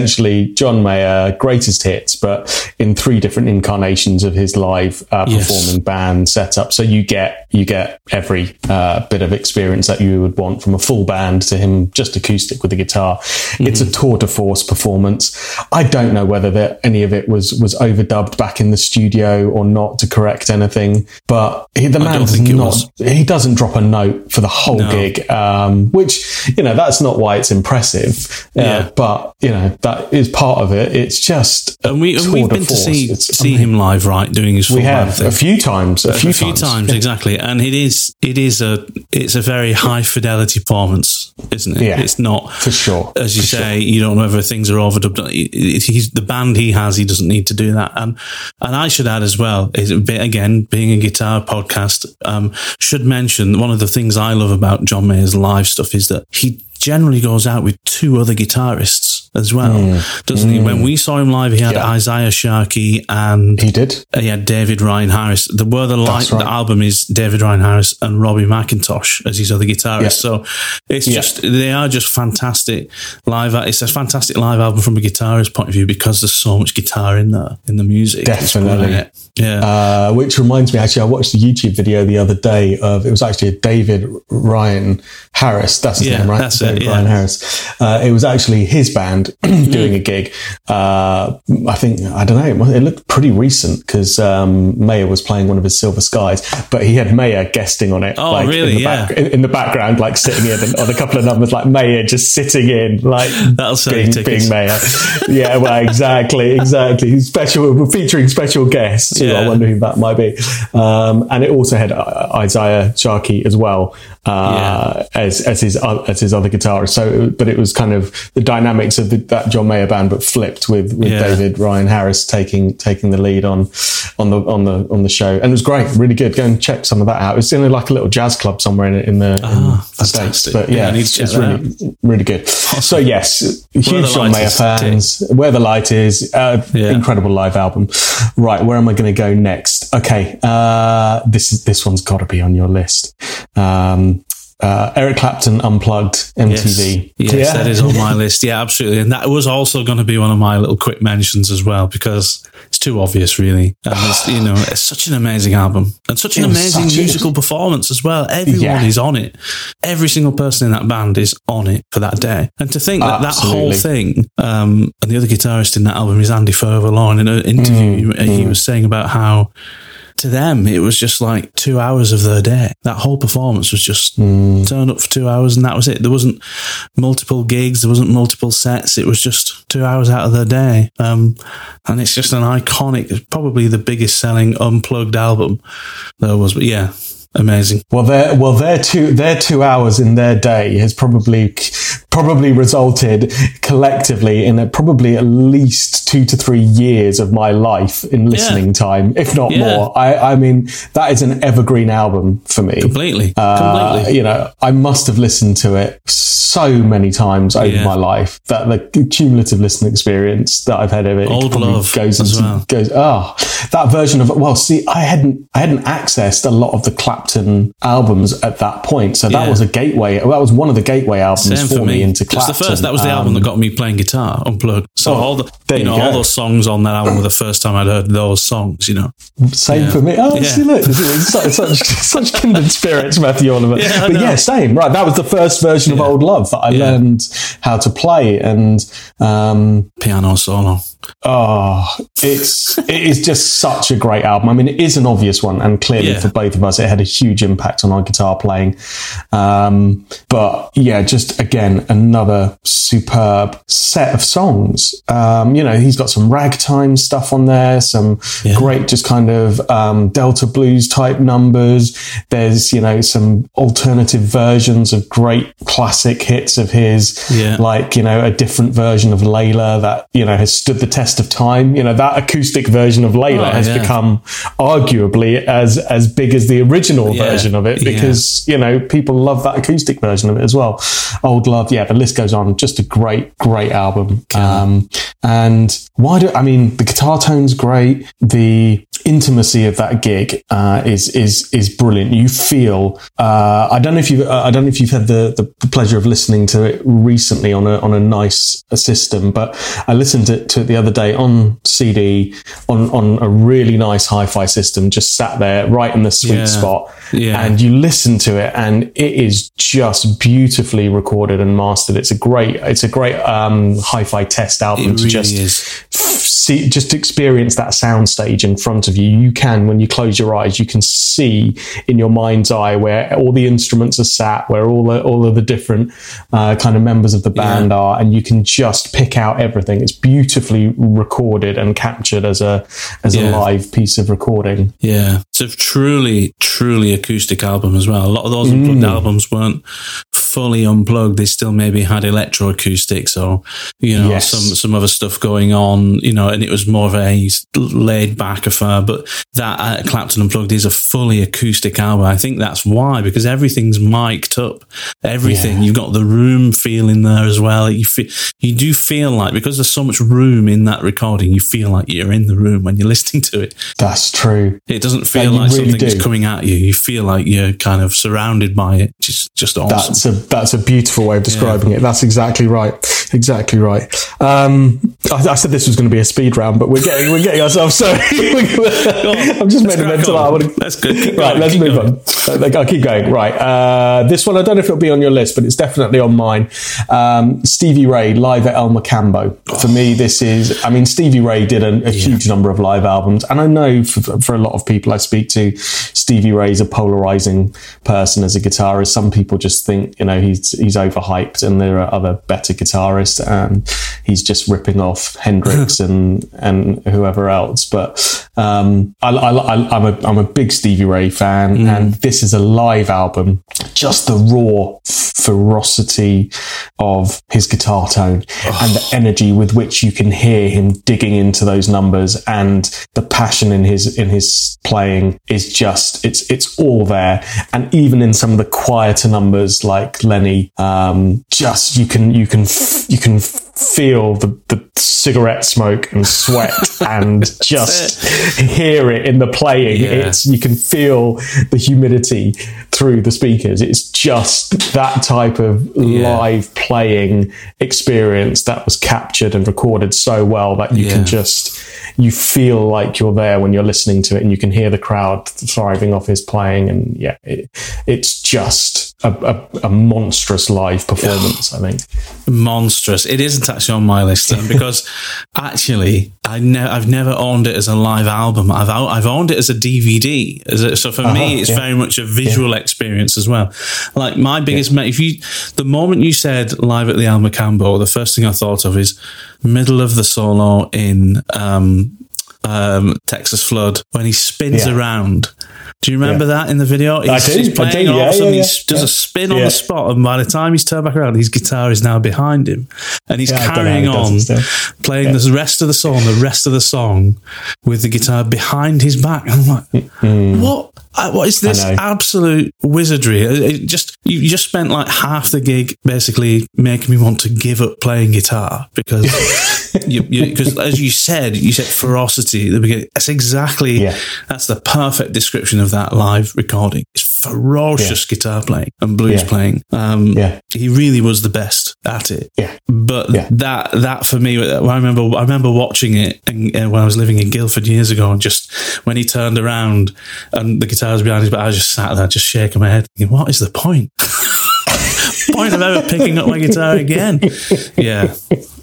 John Mayer greatest hits, but in three different incarnations of his live uh, yes. performing band setup. So you get you get every uh, bit of experience that you would want from a full band to him just acoustic with the guitar. Mm-hmm. It's a tour de force performance. I don't know whether that any of it was was overdubbed back in the studio or not to correct anything, but he, the man's not. He doesn't drop a note for the whole no. gig, um, which you know that's not why it's impressive. Uh, yeah. but you know that is part of it. It's just and we and we've been force. to see it's, see I mean, him live, right, doing his full we have a few times, a, a few, few times, times yeah. exactly, and it is it is a it's a very high fidelity performance, isn't it? Yeah, it's not for sure. As you for say, sure. you don't know whether things are overdubbed. He's the band he has. He doesn't need to do that, and and I should add as well is again being a guitar podcast um, should mention one of the things I love about John Mayer's live stuff is that he generally goes out with two other guitarists as well, mm. doesn't mm. he? When we saw him live, he had yeah. Isaiah Sharkey and he did. He had David Ryan Harris. The Where the Light, right. the album is David Ryan Harris and Robbie McIntosh as his other guitarist. Yeah. So it's yeah. just they are just fantastic live. It's a fantastic live album from a guitarist point of view because there's so much guitar in there in the music. Definitely. Yeah. Uh, which reminds me, actually, I watched the YouTube video the other day of it was actually a David Ryan Harris. That's his yeah, name, right? That's David it. Ryan Harris. Uh, it was actually his band [clears throat] doing a gig. Uh, I think I don't know. It looked pretty recent because um, Mayer was playing one of his Silver Skies, but he had Mayer guesting on it. Oh, like, really? In the, Yeah. back, in, in the background, like sitting in on a couple of numbers, like Mayer just sitting in, like [laughs] That'll being, being Mayer. yeah, well, exactly, exactly. Special featuring special guests. who I wonder who that might be. Um, and it also had uh, Isaiah Sharkey as well uh, as as his as his other guitarist. So, but it was kind of the dynamics of the, that John Mayer band, but flipped with with Yeah. David Ryan Harris taking taking the lead on on the on the on the show, and it was great, really good. Go and check some of that out. It's in like a little jazz club somewhere in, in the, in Ah, the states, but Yeah, yeah, I need to it's, it's that really really good. So yes, the huge John Mayer fans. Where the light is, uh, Yeah. incredible live album. Right, where am I going to go next? Okay, uh, this is this one's got to be on your list. Um, uh, Eric Clapton unplugged MTV. Yes, yes that is on my [laughs] list. Yeah, absolutely. And that was also going to be one of my little quick mentions as well because it's too obvious, really. And it's, you know, it's such an amazing album and such an amazing such a- musical performance as well. Everyone Yeah. is on it. Every single person in that band is on it for that day. And to think that that whole thing, um, and the other guitarist in that album is Andy Furlong. In an interview, Mm, he was saying about how to them, it was just like two hours of their day. That whole performance was just Mm. turn up for two hours and that was it. There wasn't multiple gigs, there wasn't multiple sets. It was just two hours out of their day. Um, and it's just an iconic, probably the biggest selling unplugged album there was. But yeah, amazing. Well, their well their two their two hours in their day has probably probably resulted collectively in a, probably at least two to three years of my life in listening time, if not Yeah. more. I, I mean, that is an evergreen album for me. Completely. Uh, completely. you know, I must have listened to it so many times over Yeah. my life that the cumulative listening experience that I've had of it Old Love goes as well. goes. Oh, that version of well, see, I hadn't I hadn't accessed a lot of the Clapton albums at that point, so that Yeah. was a gateway. That was one of the gateway albums Same for me. Into was the first. That was the album that Um, got me playing guitar unplugged. So Oh, all the you you know all those songs on that album were the first time I'd heard those songs. You know, Same Yeah. for me. Oh, Yeah. see, look, such, such, [laughs] such kindred spirits, Matthew Oliver. Yeah, but yeah, same. Right, that was the first version of Old Love that I learned how to play, and um, piano solo. Oh, it's [laughs] it is just such a great album. I mean, it is an obvious one, and clearly Yeah. for both of us, it had a huge impact on our guitar playing. Um, but yeah, just again another superb set of songs. Um, you know, he's got some ragtime stuff on there, some Yeah. great just kind of um, Delta blues type numbers. There's you know some alternative versions of great classic hits of his, Yeah. like you know a different version of Layla that you know has stood the test of time. You know that acoustic version of Layla Oh, has yeah. become arguably as as big as the original Yeah. version of it Yeah. because you know people love that acoustic version of it as well. Old Love, yeah, the list goes on. Just a great, great album. Um, and why do I mean the guitar tone's great. The intimacy of that gig uh, is is is brilliant. You feel. Uh, I don't know if you. Uh, I don't know if you've had the, the the pleasure of listening to it recently on a on a nice system, but I listened to, to it the other day on CD on on a really nice hi-fi system. Just sat there right in the sweet Yeah. spot, Yeah. and you listen to it, and it is just beautifully recorded and mastered. It's a great. It's a great um, hi-fi test album to just is. See just experience that soundstage in front of you. You can when you close your eyes you can see in your mind's eye where all the instruments are sat where all the all of the different uh, kind of members of the band are and you can just pick out everything. It's beautifully recorded and captured as a as a live piece of recording. Yeah, it's a truly, truly acoustic album as well. A lot of those Mm. albums weren't fully unplugged; they still maybe had electroacoustics or you know Yes. some some other stuff going on. You know, and it was more of a laid back affair. But that uh, Clapton unplugged is a fully acoustic album. I think that's why because everything's mic'd up. Everything Yeah. you've got the room feeling there as well. You feel you do feel like because there's so much room in that recording, you feel like you're in the room when you're [laughs] listening to it. that's true It doesn't feel like really something's do. coming at you. You feel like you're kind of surrounded by it. Just, just awesome. That's a that's a beautiful way of describing it. That's exactly right. Exactly right. Um, I, I, said this was going to be a speed round, but we're getting we're getting ourselves. [laughs] Sorry, I'm just made a mental. I want That's good. Keep right, going, let's move going. on. I'll keep going. Right, uh, this one I don't know if it'll be on your list, but it's definitely on mine. Um, Stevie Ray live at El Mocambo. For me, this is. I mean, Stevie Ray did a, a yeah. huge number of live albums, and I know for, for a lot of people I speak to, Stevie Ray is a polarizing person as a guitarist. Some people just think you know he's he's overhyped, and there are other better guitarists, and he's just ripping off Hendrix [laughs] and and whoever else. But um, I, am a I'm a big Stevie Ray fan, mm. and this is a live album. Just the raw ferocity of his guitar tone oh. and the energy with which you can hear him digging into those numbers and the passion in his in his playing is just it's it's all there and even in some of the quieter numbers like Lenny um, just you can you can you can feel the, the cigarette smoke and sweat [laughs] and just hear it in the playing. Yeah. It's you can feel the humidity through the speakers. It's just that type of yeah. live playing experience that was captured and recorded so well that you yeah. can just you feel like you're there when you're listening to it and you can hear the crowd thriving off his playing and yeah it, it's just a, a, a, monstrous live performance. I think monstrous. It isn't actually on my list because [laughs] actually I ne- I've never owned it as a live album. I've I've owned it as a DVD. As a, so for uh-huh, me, it's yeah. very much a visual yeah. experience as well. Like my biggest, yeah. if you the moment you said live at the El Mocambo, the first thing I thought of is middle of the solo in um, um, Texas Flood when he spins around do you remember yeah. that in the video? He's, I do. He's playing I do. Yeah, yeah, yeah, he does a spin on the spot, and by the time he's turned back around, his guitar is now behind him, and he's carrying on playing the rest of the song, the rest of the song with the guitar behind his back. I'm like, mm. what? Uh, what is this absolute wizardry? It just you just spent like half the gig basically making me want to give up playing guitar because [laughs] because as you said, you said ferocity at the beginning. That's exactly yeah. that's the perfect description of that live recording. It's ferocious yeah. guitar playing and blues yeah. playing. Um, yeah, he really was the best at it. Yeah, but that that for me, I remember I remember watching it and, uh, when I was living in Guildford years ago, and just when he turned around and the guitar was behind his back. I just sat there, just shaking my head, thinking, what is the point? [laughs] point of ever picking up my guitar again? Yeah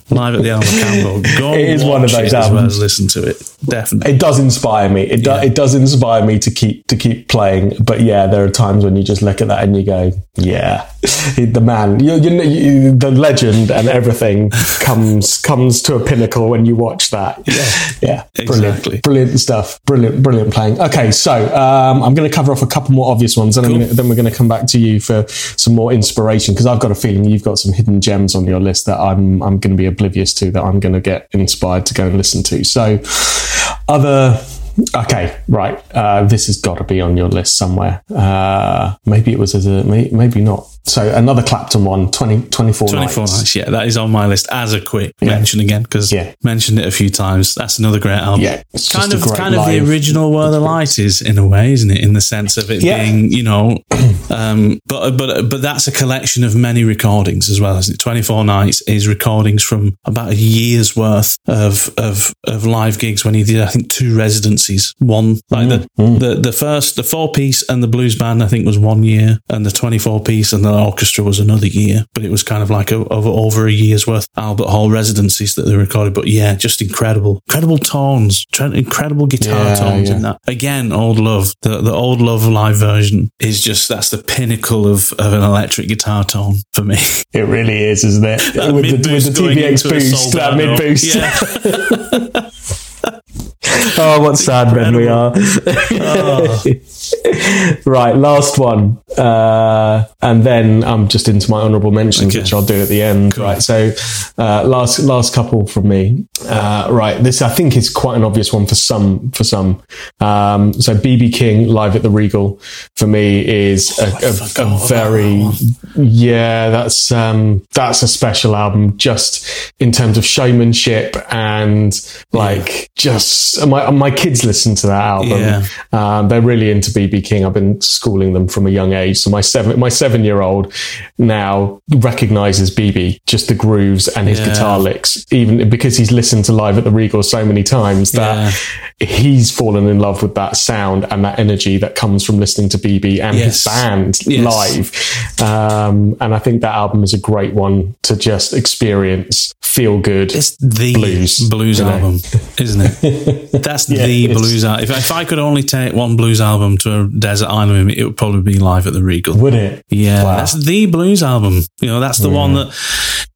live at the El Mocambo. Go it is one of those albums. Well listen to it. Definitely, it does inspire me. It, do, yeah. it does inspire me to keep to keep playing. But yeah, there are times when you just look at that and you go, yeah, [laughs] the man, you, you, you, the legend, and everything [laughs] comes comes to a pinnacle when you watch that. Yeah, yeah, exactly. brilliant, brilliant stuff. Brilliant, brilliant playing. Okay, so um, I'm going to cover off a couple more obvious ones, and cool. gonna, then we're going to come back to you for some more inspiration because I've got a feeling you've got some hidden gems on your list that I'm I'm going to be oblivious to that I'm going to get inspired to go and listen to. So, other Okay, right. Uh, this has got to be on your list somewhere. Uh, maybe it was as a maybe not. So another Clapton one, 20, 24, 24 nights. nights. Yeah, that is on my list as a quick yeah. mention again because yeah. mentioned it a few times. That's another great album. Yeah, it's kind of kind of the original Where the Light is in a way, isn't it? In the sense of it yeah. being, you know, [clears throat] um, but but but that's a collection of many recordings as well, isn't it? Twenty Four Nights is recordings from about a year's worth of of of live gigs when he did, I think, two residencies. One like mm, the, mm. the the first the four piece and the blues band, I think, was one year, and the twenty four piece and the orchestra was another year, but it was kind of like a, over, over a year's worth Albert Hall residencies that they recorded. But yeah, just incredible, incredible tones, incredible guitar yeah, tones yeah. in that. Again, old love, the, the old love live version is just, that's the pinnacle of, of an electric guitar tone for me. [laughs] It really is, isn't it? with, the, with the TBX boost, that mid boost. Yeah. [laughs] oh, what sad men we are. oh. [laughs] right, last one. Uh, and then I'm just into my honourable mentions, okay. which I'll do at the end. Cool. Right. So, uh, last, last couple from me. Uh, right. This, I think is quite an obvious one for some, for some. Um, so BB King live at the Regal for me is a, oh, a, a very, yeah, that's, um, that's a special album just in terms of showmanship and like yeah. just my, my kids listen to that album. Yeah. Um, they're really into BB King. I've been schooling them from a young age. So my seven my seven year old now recognizes BB just the grooves and his Yeah. guitar licks, even because he's listened to live at the Regal so many times that he's fallen in love with that sound and that energy that comes from listening to BB and Yes. his band Yes. live. Um, and I think that album is a great one to just experience, feel good. It's the Blues, blues, you know. album, isn't it? [laughs] That's Yeah, the blues album. If, if I could only take one blues album to a desert island, with me, it would probably be live at the Regal. Would it? Yeah, Wow. that's the blues album. You know, that's the one that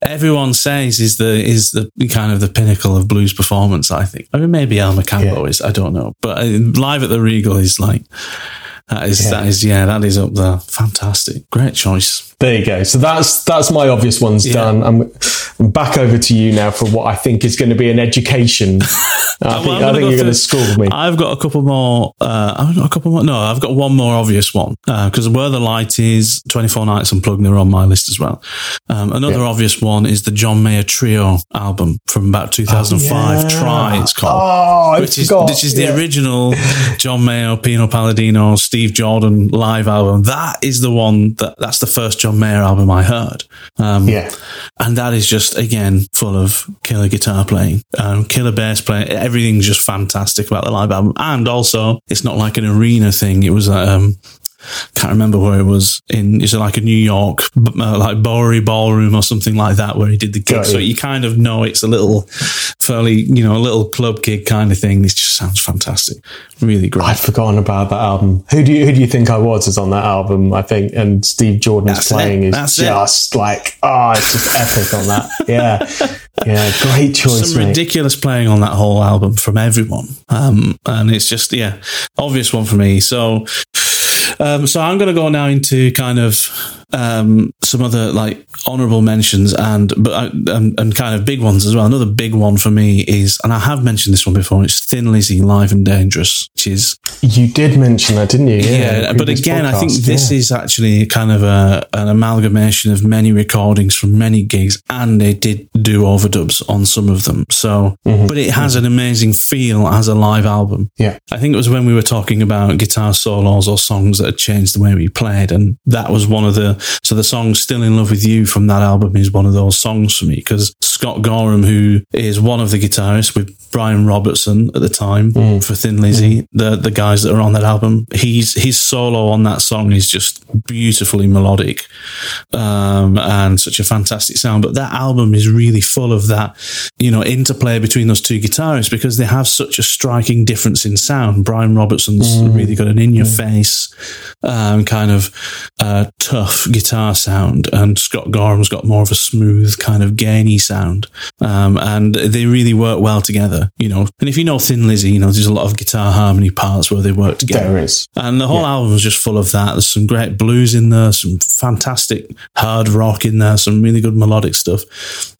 everyone says is the is the kind of the pinnacle of blues performance. I think. I mean, maybe El Mocambo Yeah. is. I don't know, but uh, live at the Regal is like that is Yeah. that is yeah that is up there. Fantastic, great choice. There you go. So that's that's my obvious ones Yeah. done. I'm, I'm back over to you now for what I think is going to be an education. [laughs] I think, I'm I think go you're going to school me. I've got a couple more. Uh, I've got a couple more. No, I've got one more obvious one because where the light is, Twenty Four Nights Unplugged. They're on my list as well. Um, another Yeah. obvious one is the John Mayer Trio album from about 2005. Yeah. Try it's called. Oh, which is which is the original [laughs] John Mayer, Pino Palladino, Steve Jordan live album. That is the one that that's the first John Mayer album I heard. Um, Yeah. and that is just again full of killer guitar playing, um, killer bass playing. Everything's just fantastic about the live album, and also it's not like an arena thing. It was um, can't remember where it was in. Is it like a New York, uh, like Bowery Ballroom or something like that, where he did the gig? So you. kind of know it's a little fairly, you know, a little club gig kind of thing. This just sounds fantastic, really great. I'd forgotten about that album. Who do you who do you think I was is on that album? I think, and Steve Jordan's That's playing is That's it. just like oh, it's just epic on that. Yeah, yeah, great choice, some mate. ridiculous playing on that whole album from everyone. Um, and it's just, yeah, obvious one for me. So, um, so I'm going to go now into kind of um, some other like honorable mentions and but I, and, and kind of big ones as well. Another big one for me is, and I have mentioned this one before. It's Thin Lizzy, Live and Dangerous, which is You did mention that, didn't you? yeah, in but again, I think this Yeah. is actually kind of a, an amalgamation of many recordings from many gigs, and they did do overdubs on some of them. So, Mm-hmm. but it has an amazing feel as a live album. yeah. I think it was when we were talking about guitar solos or songs that had changed the way we played, and that was one of the. So the song "Still in Love with You" from that album is one of those songs for me because Scott Gorham, who is one of the guitarists with Brian Robertson at the time for Thin Lizzy, the the guys that are on that album, he's his solo on that song is just beautifully melodic, um, and such a fantastic sound. But that album is really full of that, you know, interplay between those two guitarists because they have such a striking difference in sound. Brian Robertson's really got an in your face, um, kind of uh, tough guitar sound, and Scott Gorham's got more of a smooth, kind of gainy sound. Um, and they really work well together, you know. And if you know Thin Lizzy, you know, there's a lot of guitar harmony parts where they work together. There is. And the whole album is just full of that. There's some great blues in there, some fantastic hard rock in there, some really good melodic stuff,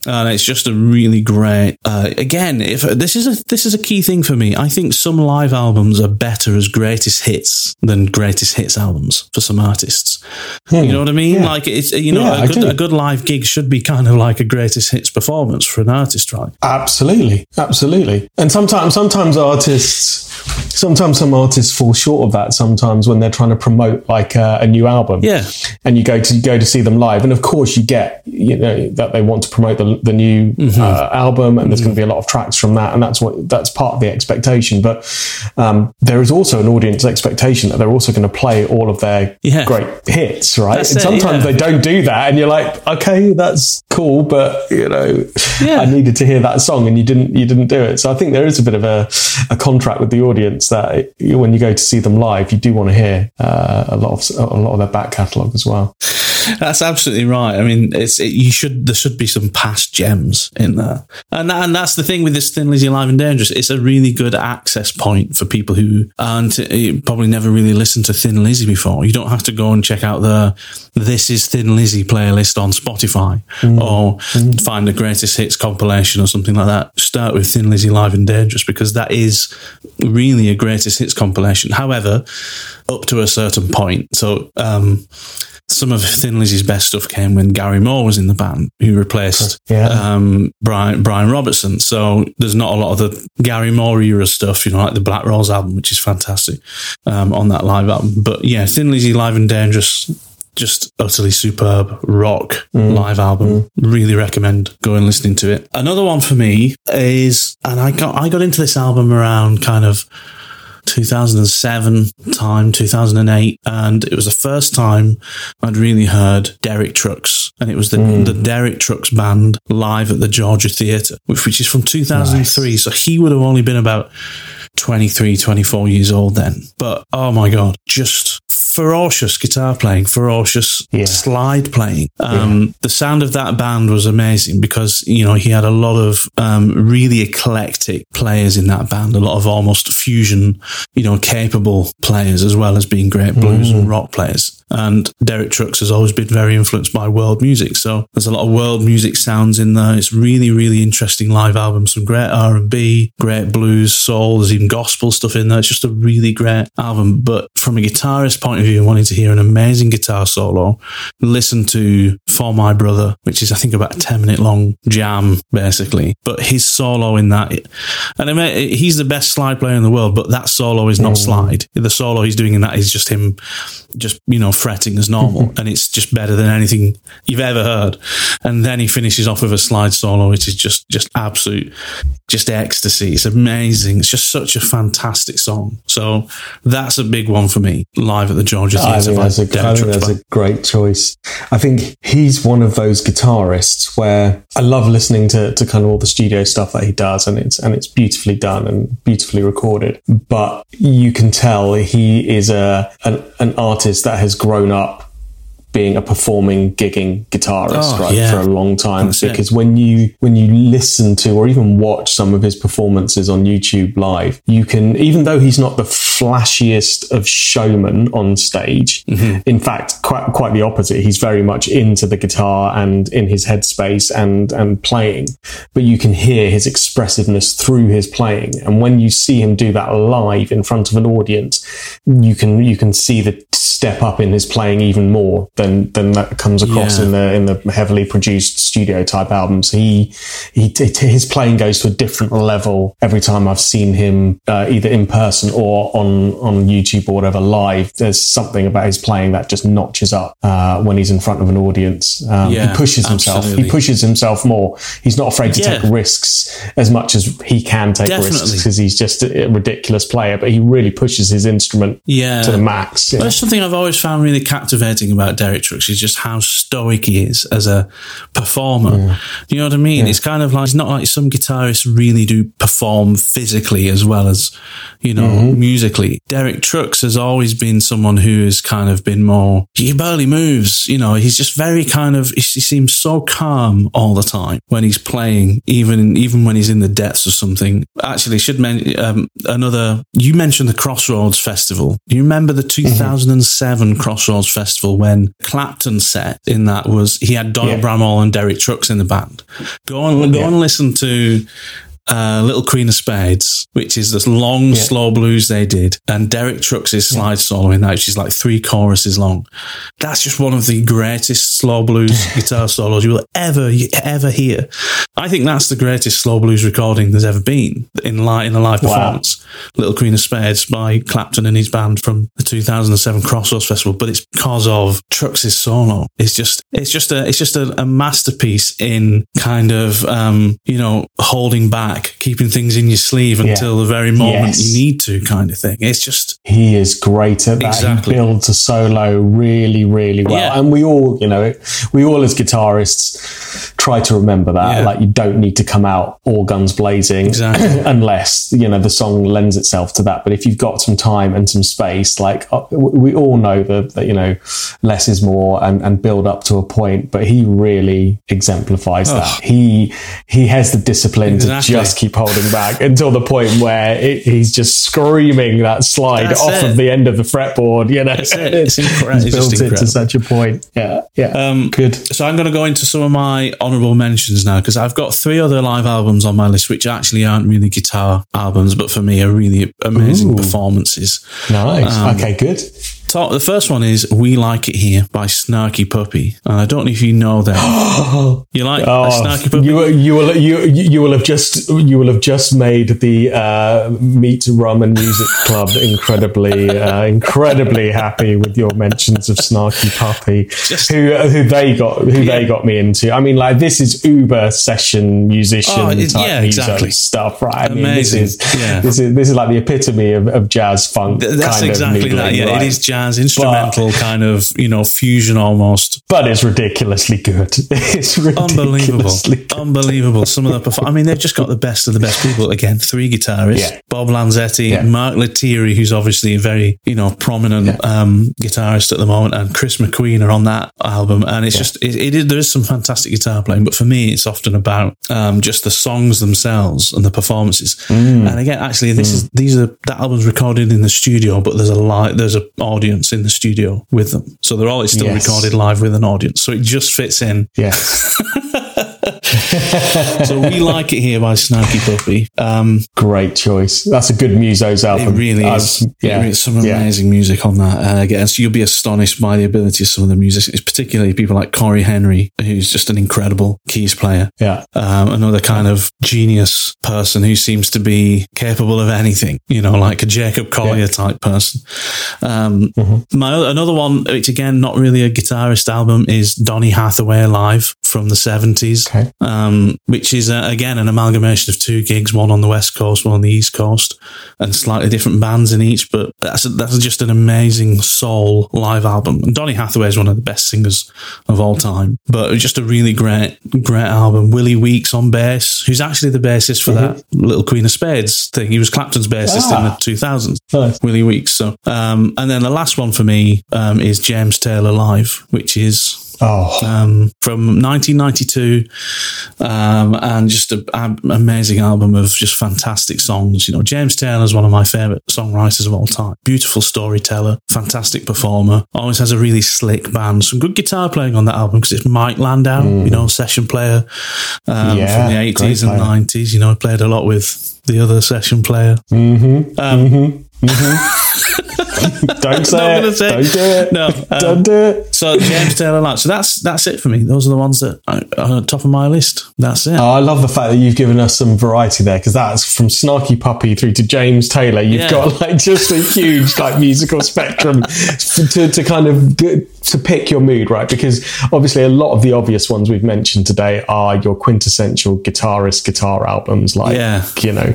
and it's just a really great. Uh, again, if this is a this is a key thing for me, I think some live albums are better as greatest hits than greatest hits albums for some artists. You know what I mean? Mean like it's you know. Yeah, a good a good live gig should be kind of like a greatest hits performance for an artist, right? Absolutely, absolutely. And sometimes, sometimes artists, sometimes some artists fall short of that. Sometimes when they're trying to promote like uh, a new album, Yeah. and you go to you go to see them live, and of course you get you know that they want to promote the the new Mm-hmm. uh, album, and there's going to be a lot of tracks from that, and that's what that's part of the expectation. But um, there is also an audience expectation that they're also going to play all of their Yeah. great hits, right? That's and it, sometimes yeah. they don't do that, and you're like, okay, that's cool, but you know, Yeah. I needed to hear that song, and you didn't you didn't do it. So I think there is a bit of a, a contract with the audience that when you go to see them live, you do want to hear uh, a lot of a lot of their back catalogue as well. That's absolutely right. I mean, it's it, you should there should be some past gems in there, and that, and that's the thing with this Thin Lizzy Live and Dangerous. It's a really good access point for people who aren't uh, probably never really listened to Thin Lizzy before. You don't have to go and check out the This Is Thin Lizzy playlist on Spotify or find the greatest hits compilation or something like that. Start with Thin Lizzy Live and Dangerous because that is really a greatest hits compilation. However, up to a certain point. So, um, some of Thin Lizzy's best stuff came when Gary Moore was in the band, who replaced Yeah. um, Brian Brian Robertson. So there's not a lot of the Gary Moore era stuff, you know, like the Black Rose album, which is fantastic um, on that live album. But yeah, Thin Lizzy Live and Dangerous, just utterly superb rock live album. Really recommend going listening to it. Another one for me is, and I got I got into this album around kind of 2007 time, 2008, and it was the first time I'd really heard Derek Trucks, and it was the, hmm. the Derek Trucks band live at the Georgia Theatre, which, which is from 2003. So he would have only been about 23, 24 years old then. But oh my God, just ferocious guitar playing, ferocious Yeah. slide playing. Um, The sound of that band was amazing because, you know, he had a lot of um, really eclectic players in that band, a lot of almost fusion, you know, capable players as well as being great blues and rock players. And Derek Trucks has always been very influenced by world music. So there's a lot of world music sounds in there. It's really, really interesting live album. Some great R&B, great blues, soul. There's even gospel stuff in there. It's just a really great album. But from a guitarist point of view, wanting to hear an amazing guitar solo, listen to For My Brother, which is, I think, about a 10 minute long jam, basically. But his solo in that, and I mean, he's the best slide player in the world, but that solo is not mm. slide. The solo he's doing in that is just him, just, you know, fretting as normal. Mm-hmm. and it's just better than anything you've ever heard. And then he finishes off with a slide solo, which is just, just absolute, just ecstasy. It's amazing. It's just such a fantastic song. So that's a big one for me, live at the Georgia I Theatre. think by that's, a, think that's a great choice. I think he's one of those guitarists where I love listening to, to kind of all the studio stuff that he does, and it's and it's beautifully done and beautifully recorded. But you can tell he is a an, an artist that has grown up being a performing, gigging guitarist Oh, right yeah. for a long time. That's it. because when you when you listen to or even watch some of his performances on YouTube live, you can even though he's not the flashiest of showmen on stage, Mm-hmm. in fact, quite quite the opposite. He's very much into the guitar and in his headspace and and playing, but you can hear his expressiveness through his playing. And when you see him do that live in front of an audience, you can you can see the step up in his playing even more than than that comes across Yeah. in the in the heavily produced studio type albums. He he his playing goes to a different level every time I've seen him uh, either in person or on on YouTube or whatever live. There's something about his playing that just notches up uh, when he's in front of an audience. Um, Yeah, he pushes himself. absolutely. He pushes himself more. He's not afraid to Yeah. take risks as much as he can take risks because he's just a ridiculous player. But he really pushes his instrument Yeah. to the max. Yeah. That's something I've always found really captivating about Derek Trucks is just how stoic he is as a performer. You know what I mean? It's kind of like, it's not like some guitarists really do perform physically as well as, you know, musically. Derek Trucks has always been someone who has kind of been more, he barely moves, you know, he's just very kind of, he seems so calm all the time when he's playing, even, even when he's in the depths of something. Actually, should mention, um, another, you mentioned the Crossroads Festival. Do you remember the 2007 Crossroads Festival when Clapton set in that was, he had Doyle Yeah. Bramhall and Derek Trucks in the band. Go on, go Yeah. and listen to uh, Little Queen of Spades, which is this long, slow blues they did, and Derek Trucks' slide solo in that, which is like three choruses long. That's just one of the greatest slow blues [laughs] guitar solos you will ever, ever hear. I think that's the greatest slow blues recording there's ever been in, li- in a live Wow. performance. Little Queen of Spades by Clapton and his band from the 2007 Crossroads Festival, but it's because of Trucks' solo. It's just, it's just a, it's just a, a masterpiece in kind of, um, you know, holding back, keeping things in your sleeve until the very moment Yes. you need to kind of thing. It's just, he is great at that. Exactly. He builds a solo really, really well. Yeah. And we all, you know, we all as guitarists try to remember that. Yeah. Like you don't need to come out all guns blazing Exactly. [clears throat] unless, you know, the song lends itself to that. But if you've got some time and some space, like uh, we all know that, that you know, less is more and, and build up to a point. But he really exemplifies that. He, he has the discipline Exactly. to just keep holding back until the point where it, he's just screaming that slide That's off it. of the end of the fretboard. You know, That's it. [laughs] It's incre- he's built it to incredible. such a point. Yeah, yeah. Um, Good. So I'm going to go into some of my honourable honourable mentions now because I've got three other live albums on my list, which actually aren't really guitar albums, but for me are really amazing Ooh. performances. Nice. Um, okay, good. So the first one is "We Like It Here" by Snarky Puppy, and I don't know if you know them. [gasps] you like Oh, Snarky Puppy? you, will- you will you you will have just you will have just made the uh, Meat Rum and Music [laughs] Club incredibly uh, incredibly happy with your mentions of Snarky Puppy, Just- who who they got who they got me into. I mean, like this is Uber session musician Oh, it- type yeah, exactly. stuff, right? I mean, this is Yeah. this is this is like the epitome of, of jazz funk. Th- That's exactly of that. Yeah, right? it is jazz instrumental kind of you know fusion almost. but it's ridiculously good. [laughs] It's Unbelievable, ridiculously good. unbelievable. Some of the perform- I mean, they've just got the best of the best people. Again, three guitarists: Yeah. Bob Lanzetti, Yeah. Mark Lettieri, who's obviously a very you know prominent um, guitarist at the moment, and Chris McQueen are on that album. And it's just it, it is, there is some fantastic guitar playing, but for me, it's often about um, just the songs themselves and the performances. Mm. And again, actually, this is these are that album's recorded in the studio, but there's a live there's an audience in the studio with them, so they're all still Yes. recorded live with an audience. So it just fits in Yeah. [laughs] so we like it here by Snarky Puppy. Um, Great choice. That's a good Musos album. it really I've- is. yeah. It is some yeah. amazing music on that. Uh, again, so you'll be astonished by the ability of some of the musicians, particularly people like Cory Henry, who's just an incredible keys player. Yeah. Um, another kind of genius person who seems to be capable of anything, you know, like a Jacob Collier Yeah. type person. Um, Mm-hmm. my other- another one, which again, not really a guitarist album, is Donny Hathaway Live from the 70s Okay. um, which is uh, again an amalgamation of two gigs, one on the west coast, one on the east coast, and slightly different bands in each. But that's that's just an amazing soul live album. And Donny Hathaway is one of the best singers of all time. But just a really great great album. Willie Weeks on bass, who's actually the bassist for that Little Queen of Spades thing. He was Clapton's bassist in the Ah. 2000s. Nice. Willie Weeks. So, um, and then the last one for me um, is James Taylor Live, which is Oh, um, from 1992, um, and just an amazing album of just fantastic songs. You know, James Taylor is one of my favorite songwriters of all time. Beautiful storyteller, fantastic performer. Always has a really slick band. Some good guitar playing on that album because it's Mike Landau, you know, session player um, Yeah, from the 80s and player. 90s. You know, played a lot with the other session player. Mm-hmm. Um, [laughs] [laughs] don't say it. say- Don't do it. No, um, [laughs] Don't do it. So James Taylor Live. So that's that's it for me. Those are the ones that are on top of my list. That's it. Oh, I love the fact that you've given us some variety there because that's from Snarky Puppy through to James Taylor. You've Yeah. got like just a huge like musical spectrum to, to kind of to pick your mood, right? Because obviously a lot of the obvious ones we've mentioned today are your quintessential guitarist guitar albums, like Yeah. you know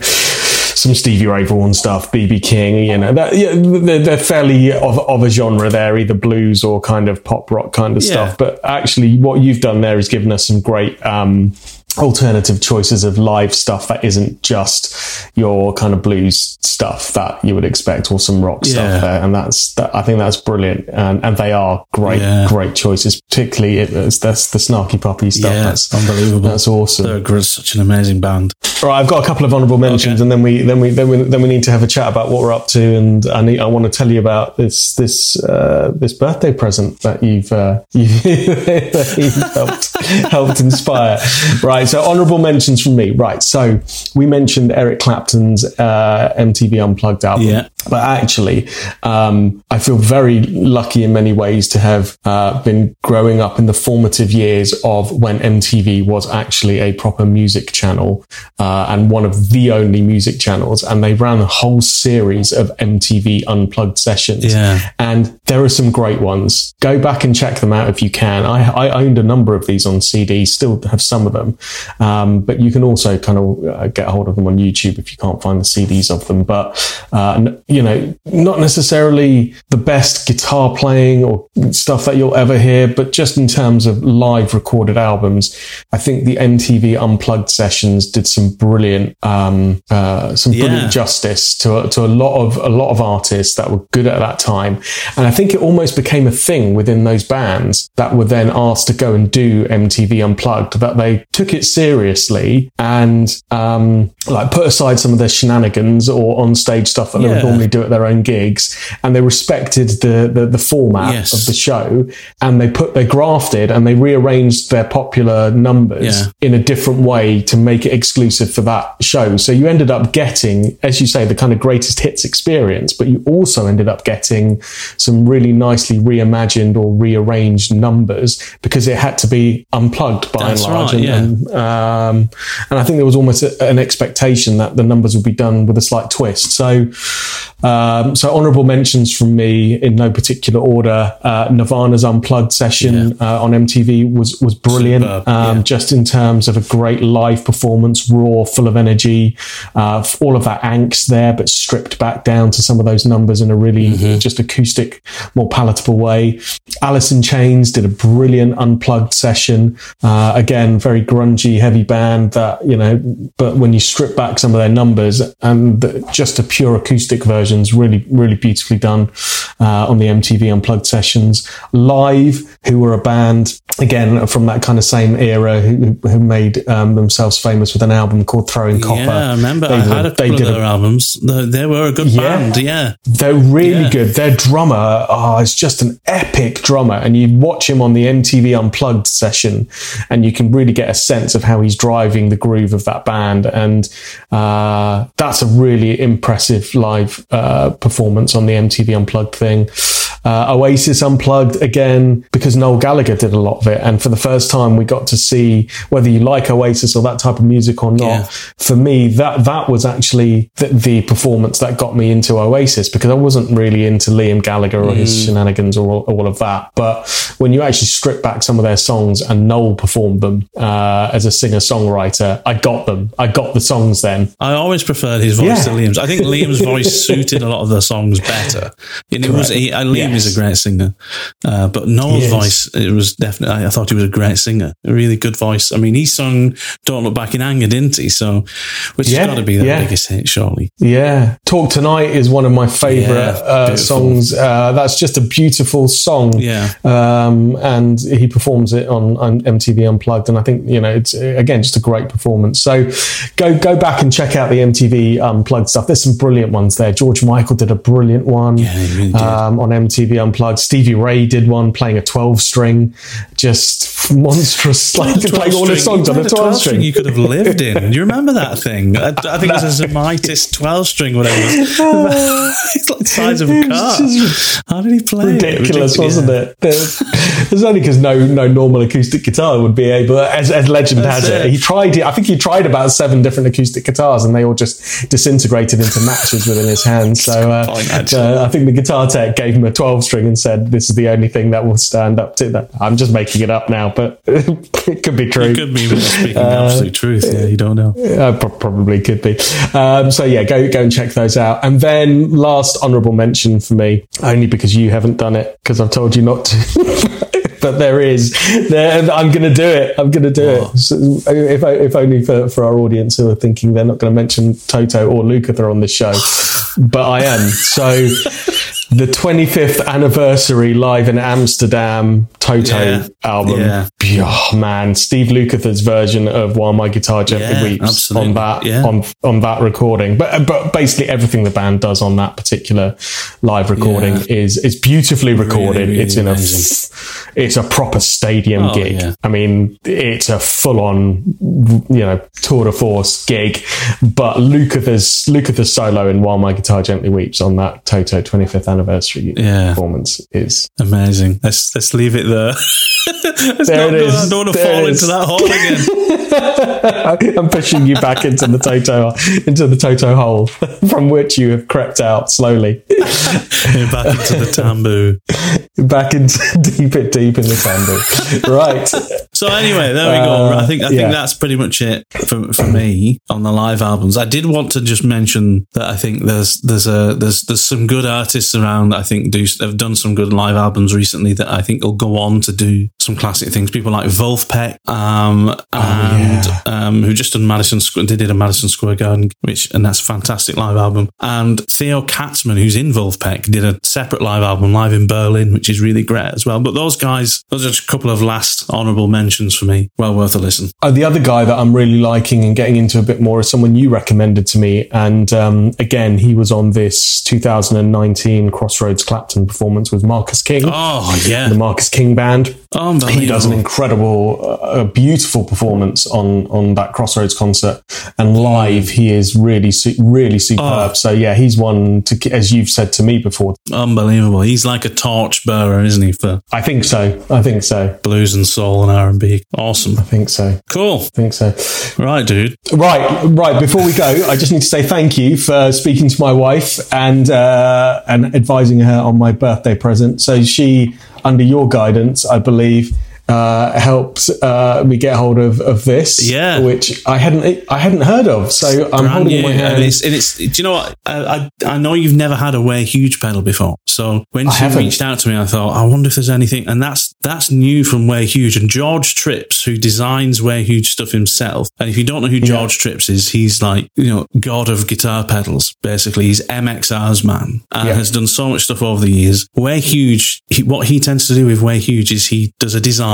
some Stevie Ray Vaughan stuff, BB King, you know, that, yeah, they're, they're fairly of, of a genre there, either blues or kind of pop rock kind of Yeah. stuff. But actually, what you've done there is given us some great um, alternative choices of live stuff that isn't just your kind of blues stuff that you would expect or some rock Yeah. stuff there. And that's, that, I think that's brilliant. And, and they are great, Yeah. great choices, particularly it, it's, that's the snarky puppy stuff. yeah, that's unbelievable. That's awesome. They're such an amazing band. All right, I've got a couple of honourable mentions, Okay. and then we then we then we then we need to have a chat about what we're up to, and I need I want to tell you about this this uh, this birthday present that you've uh, that [laughs] you've [laughs] helped helped inspire. Right, so honourable mentions from me. Right, so we mentioned Eric Clapton's uh, MTV Unplugged album, Yeah. But actually, um, I feel very lucky in many ways to have uh, been growing up in the formative years of when MTV was actually a proper music channel uh, and one of the only music channels. And they ran a whole series of MTV unplugged sessions. Yeah. And there are some great ones. Go back and check them out if you can. I, I owned a number of these on CD, still have some of them. Um, but you can also kind of uh, get hold of them on YouTube if you can't find the CDs of them. But, uh, you know, not necessarily the best guitar playing or stuff that you'll ever hear, but just in terms of live recorded albums, I think the MTV Unplugged sessions did some brilliant, um, uh, some Yeah. brilliant justice to a, to a lot of a lot of artists that were good at that time, and I think it almost became a thing within those bands that were then asked to go and do MTV Unplugged. That they took it seriously and um, like put aside some of their shenanigans or on stage stuff that they Yeah. would normally normally do at their own gigs, and they respected the the, the format Yes. of the show, and they put they grafted and they rearranged their popular numbers Yeah. in a different way to make it exclusive for that show. So you ended up getting, as you say, the kind of greatest hits experience, but you also ended up getting some really nicely reimagined or rearranged numbers because it had to be unplugged by That's and large. right, and, yeah. and, um, and I think there was almost a, an expectation that the numbers would be done with a slight twist. So, um, so honourable mentions from me in no particular order. Uh, Nirvana's unplugged session uh, on MTV was was brilliant. Superb, um, yeah. Just in terms of a great live performance, raw, full of energy, uh, all of that angst there, but stripped back down to some of those numbers in a really Mm-hmm. just acoustic, more palatable way. Alice in Chains did a brilliant unplugged session. Uh, again, very grungy, heavy band that, you know, but when you strip back some of their numbers and the, just a pure acoustic versions, really, really beautifully done uh, on the MTV unplugged sessions. Live, who were a band, again, from that kind of same era, who, who made um, themselves famous with an album called Throwing Copper. Yeah, I remember They I were- had a they couple of did a their albums. They, they were a good Yeah. band. Yeah, They're really Yeah. good. Their drummer, oh, is just an epic drummer. And you watch him on the MTV Unplugged session, and you can really get a sense of how he's driving the groove of that band. And uh, that's a really impressive live uh, Uh, performance on the MTV Unplugged thing. Uh, Oasis Unplugged again because Noel Gallagher did a lot of it, and for the first time we got to see whether you like Oasis or that type of music or not. Yeah. For me, that that was actually the, the performance that got me into Oasis because I wasn't really into Liam Gallagher or Mm. his shenanigans or all, all of that. But when you actually strip back some of their songs and Noel performed them uh, as a singer songwriter, I got them. I got the songs then. I always preferred his voice Yeah. to Liam's. I think Liam's voice [laughs] suited a lot of the songs better. And it was he, uh, Liam Yes. is a great singer, uh, but Noel's voice it was definitely. I, thought he was a great singer, a really good voice. I mean, he sung "Don't Look Back in Anger," didn't he? So, which Yeah, has got to be the yeah. biggest hit, surely. Yeah, "Talk Tonight" is one of my favorite uh, songs. Uh, that's just a beautiful song. Yeah. um, and he performs it on, on MTV Unplugged, and I think you know it's again just a great performance. So go go back and check out the MTV Unplugged stuff. There's some brilliant ones there. George Michael did a brilliant one Yeah, really um, on MTV TV unplugged. Stevie Ray did one playing a 12 string, just monstrous, [laughs] like playing all his songs on a 12 string. you could have lived in. Do you remember that thing? I, I think it was a [laughs] Zemaitis 12 string, whatever it was. [laughs] it's like the size of a car. How did he play it? ridiculous, Ridiculous, wasn't yeah. it? There's, there's only because no no normal acoustic guitar would be able, as, as legend That's has it. it. He tried it. I think he tried about seven different acoustic guitars, and they all just disintegrated into matches within his hands. So uh, point, uh, I think the guitar tech gave him a 12 string and said, "This is the only thing that will stand up to that." I'm just making it up now, but [laughs] it could be true. It could be speaking absolute truth. Yeah, you don't know. Uh, pro- probably could be. Um, so yeah, go go and check those out. And then last honourable mention for me, only because you haven't done it because I've told you not to. [laughs] but there is. There, I'm going to do it. I'm going to do Oh. it. So if if only for, for our audience who are thinking they're not going to mention Toto or Lukather on this show, but I am. So. The 25th anniversary live in Amsterdam Toto Yeah. album. Yeah. Oh man, Steve Lukather's version of While My Guitar Gently Yeah, Weeps absolutely. on that Yeah. on on that recording. But uh, but basically everything the band does on that particular live recording is is beautifully recorded. really it's in a amazing. f- it's a proper stadium Oh, gig. I mean, it's a full on you know tour de force gig. But Lukather's Lukather's solo in While My Guitar Gently Weeps on that Toto 25th anniversary Yeah. performance is Amazing. Let's let's leave it there. [laughs] There not it is. I don't want to There fall into that hole again. [laughs] [laughs] I'm pushing you back into the Toto into the Toto hole from which you have crept out slowly Yeah, back into the tambu. back into deep it deep in the candle. Right. So anyway, there we Uh, go. I think I think yeah. that's pretty much it for, for me on the live albums. I did want to just mention that I think there's there's a there's there's some good artists around. That I think do have done some good live albums recently that I think will go on to do some classic things. People like Vulfpeck, um, and yeah. um, who just done Madison. They did a Madison Square Garden, which and that's a fantastic live album. And Theo Katzman, who's in Vulfpeck, did a separate live album live in Berlin, which is really great as well. But those guys, those are just a couple of last honourable mentions for me. Well worth a listen. Uh, the other guy that I'm really liking and getting into a bit more is someone you recommended to me. And um, again, he was on this 2019 Crossroads Clapton performance with Marcus King. Oh, yeah. The Marcus King Band. He does an incredible, uh, beautiful performance on, on that Crossroads concert. And live, he is really, su- really superb. Oh. So yeah, he's one to, as you've said to me before. Unbelievable. He's like a torch bearer, isn't he, for I think so. I think so. blues and soul and R&B. Awesome. I think so. Cool. I think so. Right, dude. Right, right. Before we go, I just need to say thank you for speaking to my wife and uh, and advising her on my birthday present. So she, under your guidance, I believe, uh, helped uh, me get hold of, of this. Yeah. which I hadn't I hadn't heard of. So I'm Brand holding new. my hand. And it's, and it's, do you know what? I, I, I know you've never had a way huge pedal before. So when she reached out to me, I thought, I wonder if there's anything. And that's, that's new from Way Huge. And Jeorge Tripps, who designs Way Huge stuff himself. And if you don't know who Jeorge Tripps is, he's like, you know, god of guitar pedals. Basically, he's MXR's man and Yeah. has done so much stuff over the years. Way Huge, he, what he tends to do with Way Huge is he does a design,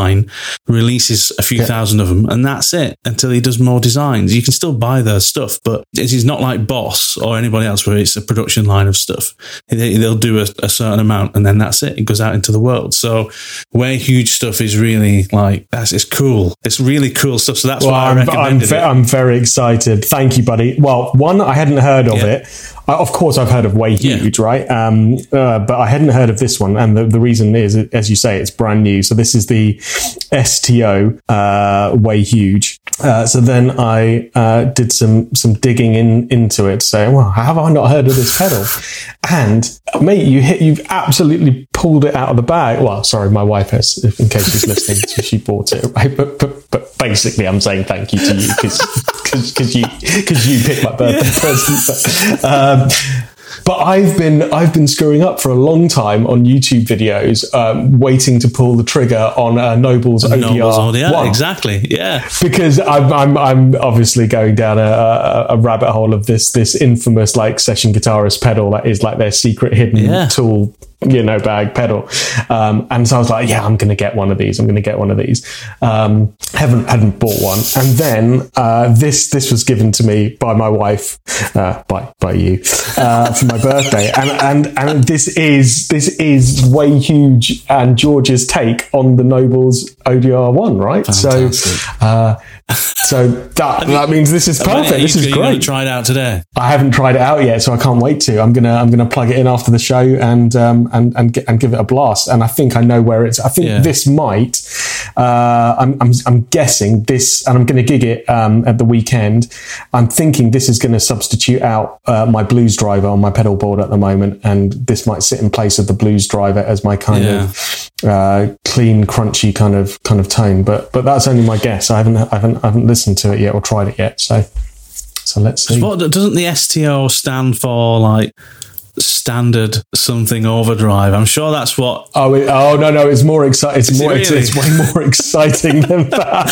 releases a few thousand of them, and that's it until he does more designs. You can still buy their stuff, but he's not like Boss or anybody else where it's a production line of stuff. They, they'll do a, a certain amount and then that's it. It goes out into the world. So Way Huge stuff is really like, that's, it's cool. It's really cool stuff. So that's Well, why I I'm, I'm, ve- I'm very excited. Thank you, buddy. Well, one, I hadn't heard of Yeah. it. I, of course, I've heard of Way Yeah. Huge, right? Um, uh, but I hadn't heard of this one. And the, the reason is, as you say, it's brand new. So this is the STO uh, Way Huge. Uh, so then I uh, did some some digging in into it, saying, "Well, have I not heard of this pedal?" And mate, you hit, you've absolutely pulled it out of the bag. Well, sorry, my wife has, in case she's listening, so she bought it. Right? But, but but basically, I'm saying thank you to you because because you because you picked my birthday present. But, um, but I've been I've been screwing up for a long time on YouTube videos, um, waiting to pull the trigger on uh, Nobles ODR. Nobles Audio. one Exactly. Yeah. because I'm, I'm I'm obviously going down a, a, a rabbit hole of this this infamous like session guitarist pedal that is like their secret hidden Yeah. tool you know bag pedal. Um, and so I was like yeah I'm gonna get one of these I'm gonna get one of these. Um, haven't hadn't bought one. And then uh, this this was given to me by my wife uh, by by you uh, for my birthday. [laughs] And and and this is this is Way Huge and Jeorge's take on the Nobles ODR one right? Fantastic. so uh, so that that means this is perfect. This is are you gonna great. Try it out today. I haven't tried it out yet, so I can't wait to. I'm gonna I'm gonna plug it in after the show and um and and get, and give it a blast. And I think I know where it's. I think Yeah. this might. Uh, I'm I'm I'm guessing this, and I'm gonna gig it um at the weekend. I'm thinking this is gonna substitute out uh, my blues driver on my pedal board at the moment, and this might sit in place of the blues driver as my kind Yeah. of uh, clean, crunchy kind of kind of tone. But but that's only my guess. I haven't I haven't I haven't listened to it yet or tried it yet. So so let's see. What doesn't the STO stand for? Like standard something overdrive. I'm sure that's what. Oh, it, oh no, no! It's more exciting. It's Is it more. It's, really? it's way more exciting than [laughs] that.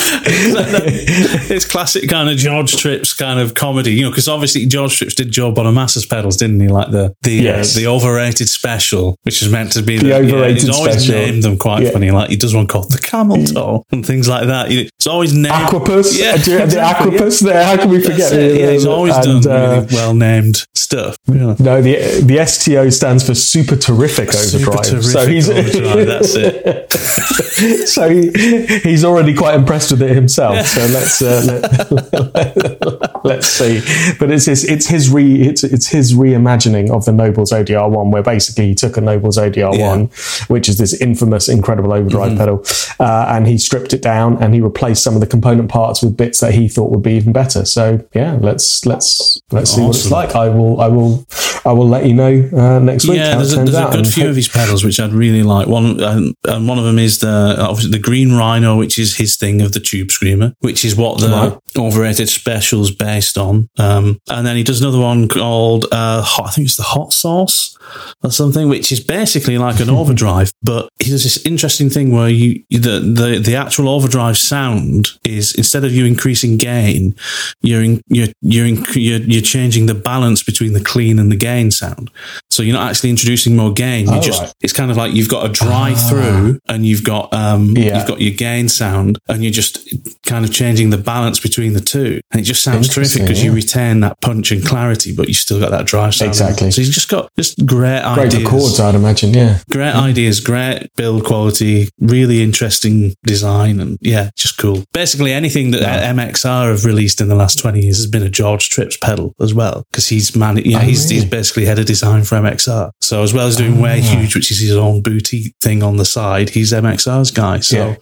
it's classic kind of Jeorge Tripps kind of comedy, you know, because obviously Jeorge Tripps did job Joe Bonamassa pedals, didn't he? Like the the Yes. uh, the overrated special, which is meant to be The overrated he's always special. named them quite Yeah. funny. Like he does one called the Camel Toe and things like that. You- It's always named Aqua-Puss. Yeah, [laughs] Do you have the exactly, yeah. Aqua-Puss there? How can we forget? It. Yeah, he's always And, done uh, really well named stuff. Yeah. No, the the STO stands for super terrific Super overdrive. terrific so he's overdrive, that's it. [laughs] so he, he's already quite impressed with it himself. So [laughs] let's uh, let, [laughs] let's see. But it's his it's his re it's it's his reimagining of the Nobles ODR one, where basically he took a Nobles ODR Yeah. one, which is this infamous incredible overdrive Mm-hmm. pedal, uh, and he stripped it down and he replaced some of the component parts with bits that he thought would be even better. So yeah, let's let's let's see what it's like. I will I will I will let you know uh, next week Yeah, there's a, there's a good few of his pedals which I'd really like. One and, and one of them is the obviously the Green Rhino, which is his thing of the Tube Screamer, which is what the Right. Overrated specials based on. Um, and then he does another one called uh, hot, I think it's the Hot Sauce or something, which is basically like an [laughs] overdrive, but he does this interesting thing where you the the the actual overdrive sound is instead of you increasing gain, you're in, you're you're, in, you're you're changing the balance between the clean and the gain sound. So you're not actually introducing more gain. You Oh, just right. it's kind of like you've got a drive through and you've got um Yeah. you've got your gain sound and you're just kind of changing the balance between the two. And it just sounds terrific because you retain that punch and clarity, but you still got that drive sound. Exactly. So you've just got just great Great ideas. chords, I'd imagine. Yeah. Great ideas, great build quality, really interesting design, and yeah, just cool. Basically, anything that Yeah. MXR have released in the last twenty years has been a Jeorge Tripps pedal as well, because he's man, yeah, Oh, he's, really? he's basically head of design for MXR. So as well as doing Way Ah. Huge, which is his own booty thing on the side, he's MXR's guy. So Yeah.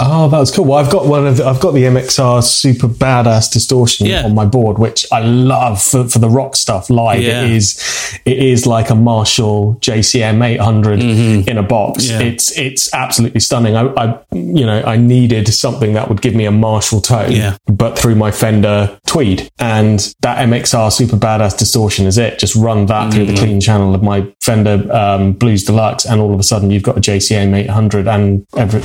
Oh, that was cool. Well, I've got one of the, I've got the MXR super badass distortion Yeah. on my board, which I love for, for the rock stuff live. Yeah. It is it is like a Marshall JCM 800 in a box. Mm-hmm. Yeah. It's it's absolutely stunning. I, I you know I needed something that would give me a Marshall tone, but through my Fender Tweed, and that MXR super badass distortion is it. Just run that through the Mm-hmm. clean channel of my Fender um, Blues Deluxe, and all of a sudden you've got a JCM 800 and every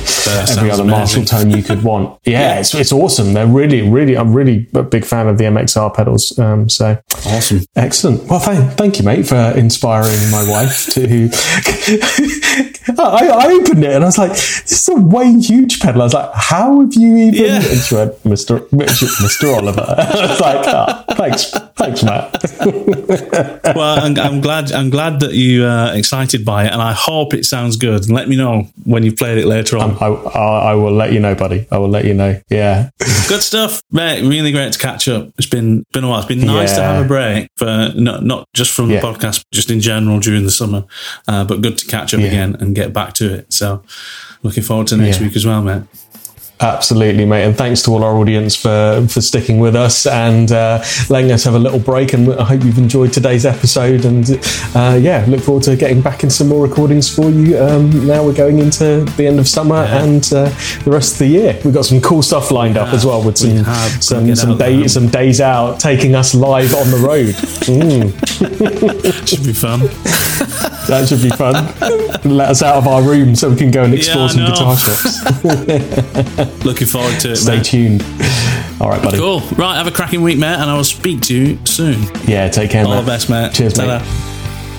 every other Marshall tone you could want. [laughs] Yeah, It's, it's awesome. They're really, really, I'm really a big fan of the MXR pedals. Um, so awesome. excellent. Well, thank, thank you, mate, for inspiring my wife to. [laughs] I, I opened it and I was like, this is a Way Huge pedal. I was like, how have you even. Yeah. And she went, Mr. Mr. Oliver. [laughs] I was like, oh, thanks, thanks, Matt. [laughs] well, I'm, I'm glad. I'm glad that you are excited by it, and I hope it sounds good. And let me know when you've played it later on. Um, I, I, I will let you know, buddy. I will let you know. Yeah. Good stuff, mate. Really great to catch up. It's been been a while. It's been nice to have a break for not not just from Yeah. the podcast, just in general during the summer. Uh, but good to catch up Yeah. again and get back to it. So, looking forward to next Yeah. week as well, mate. Absolutely, mate. And thanks to all our audience for, for sticking with us and uh, letting us have a little break. And I hope you've enjoyed today's episode. And uh, yeah, look forward to getting back in some more recordings for you. Um, now we're going into the end of summer and uh, the rest of the year. We've got some cool stuff lined up as well with some have. some some, day, some days out, taking us live on the road. [laughs] Mm, Should be fun. [laughs] that should be fun. Let us out of our room so we can go and explore I some guitar shops. [laughs] Looking forward to it, Stay mate. tuned. All right, buddy. Cool. Right, have a cracking week, mate, and I will speak to you soon. Yeah, take care, All mate. the best, mate. Cheers, Ta-da. mate.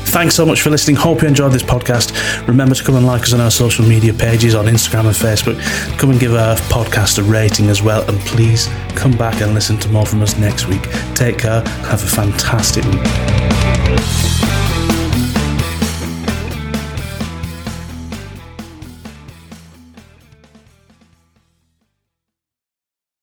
Thanks so much for listening. Hope you enjoyed this podcast. Remember to come and like us on our social media pages on Instagram and Facebook. Come and give our podcast a rating as well. And please come back and listen to more from us next week. Take care. Have a fantastic week.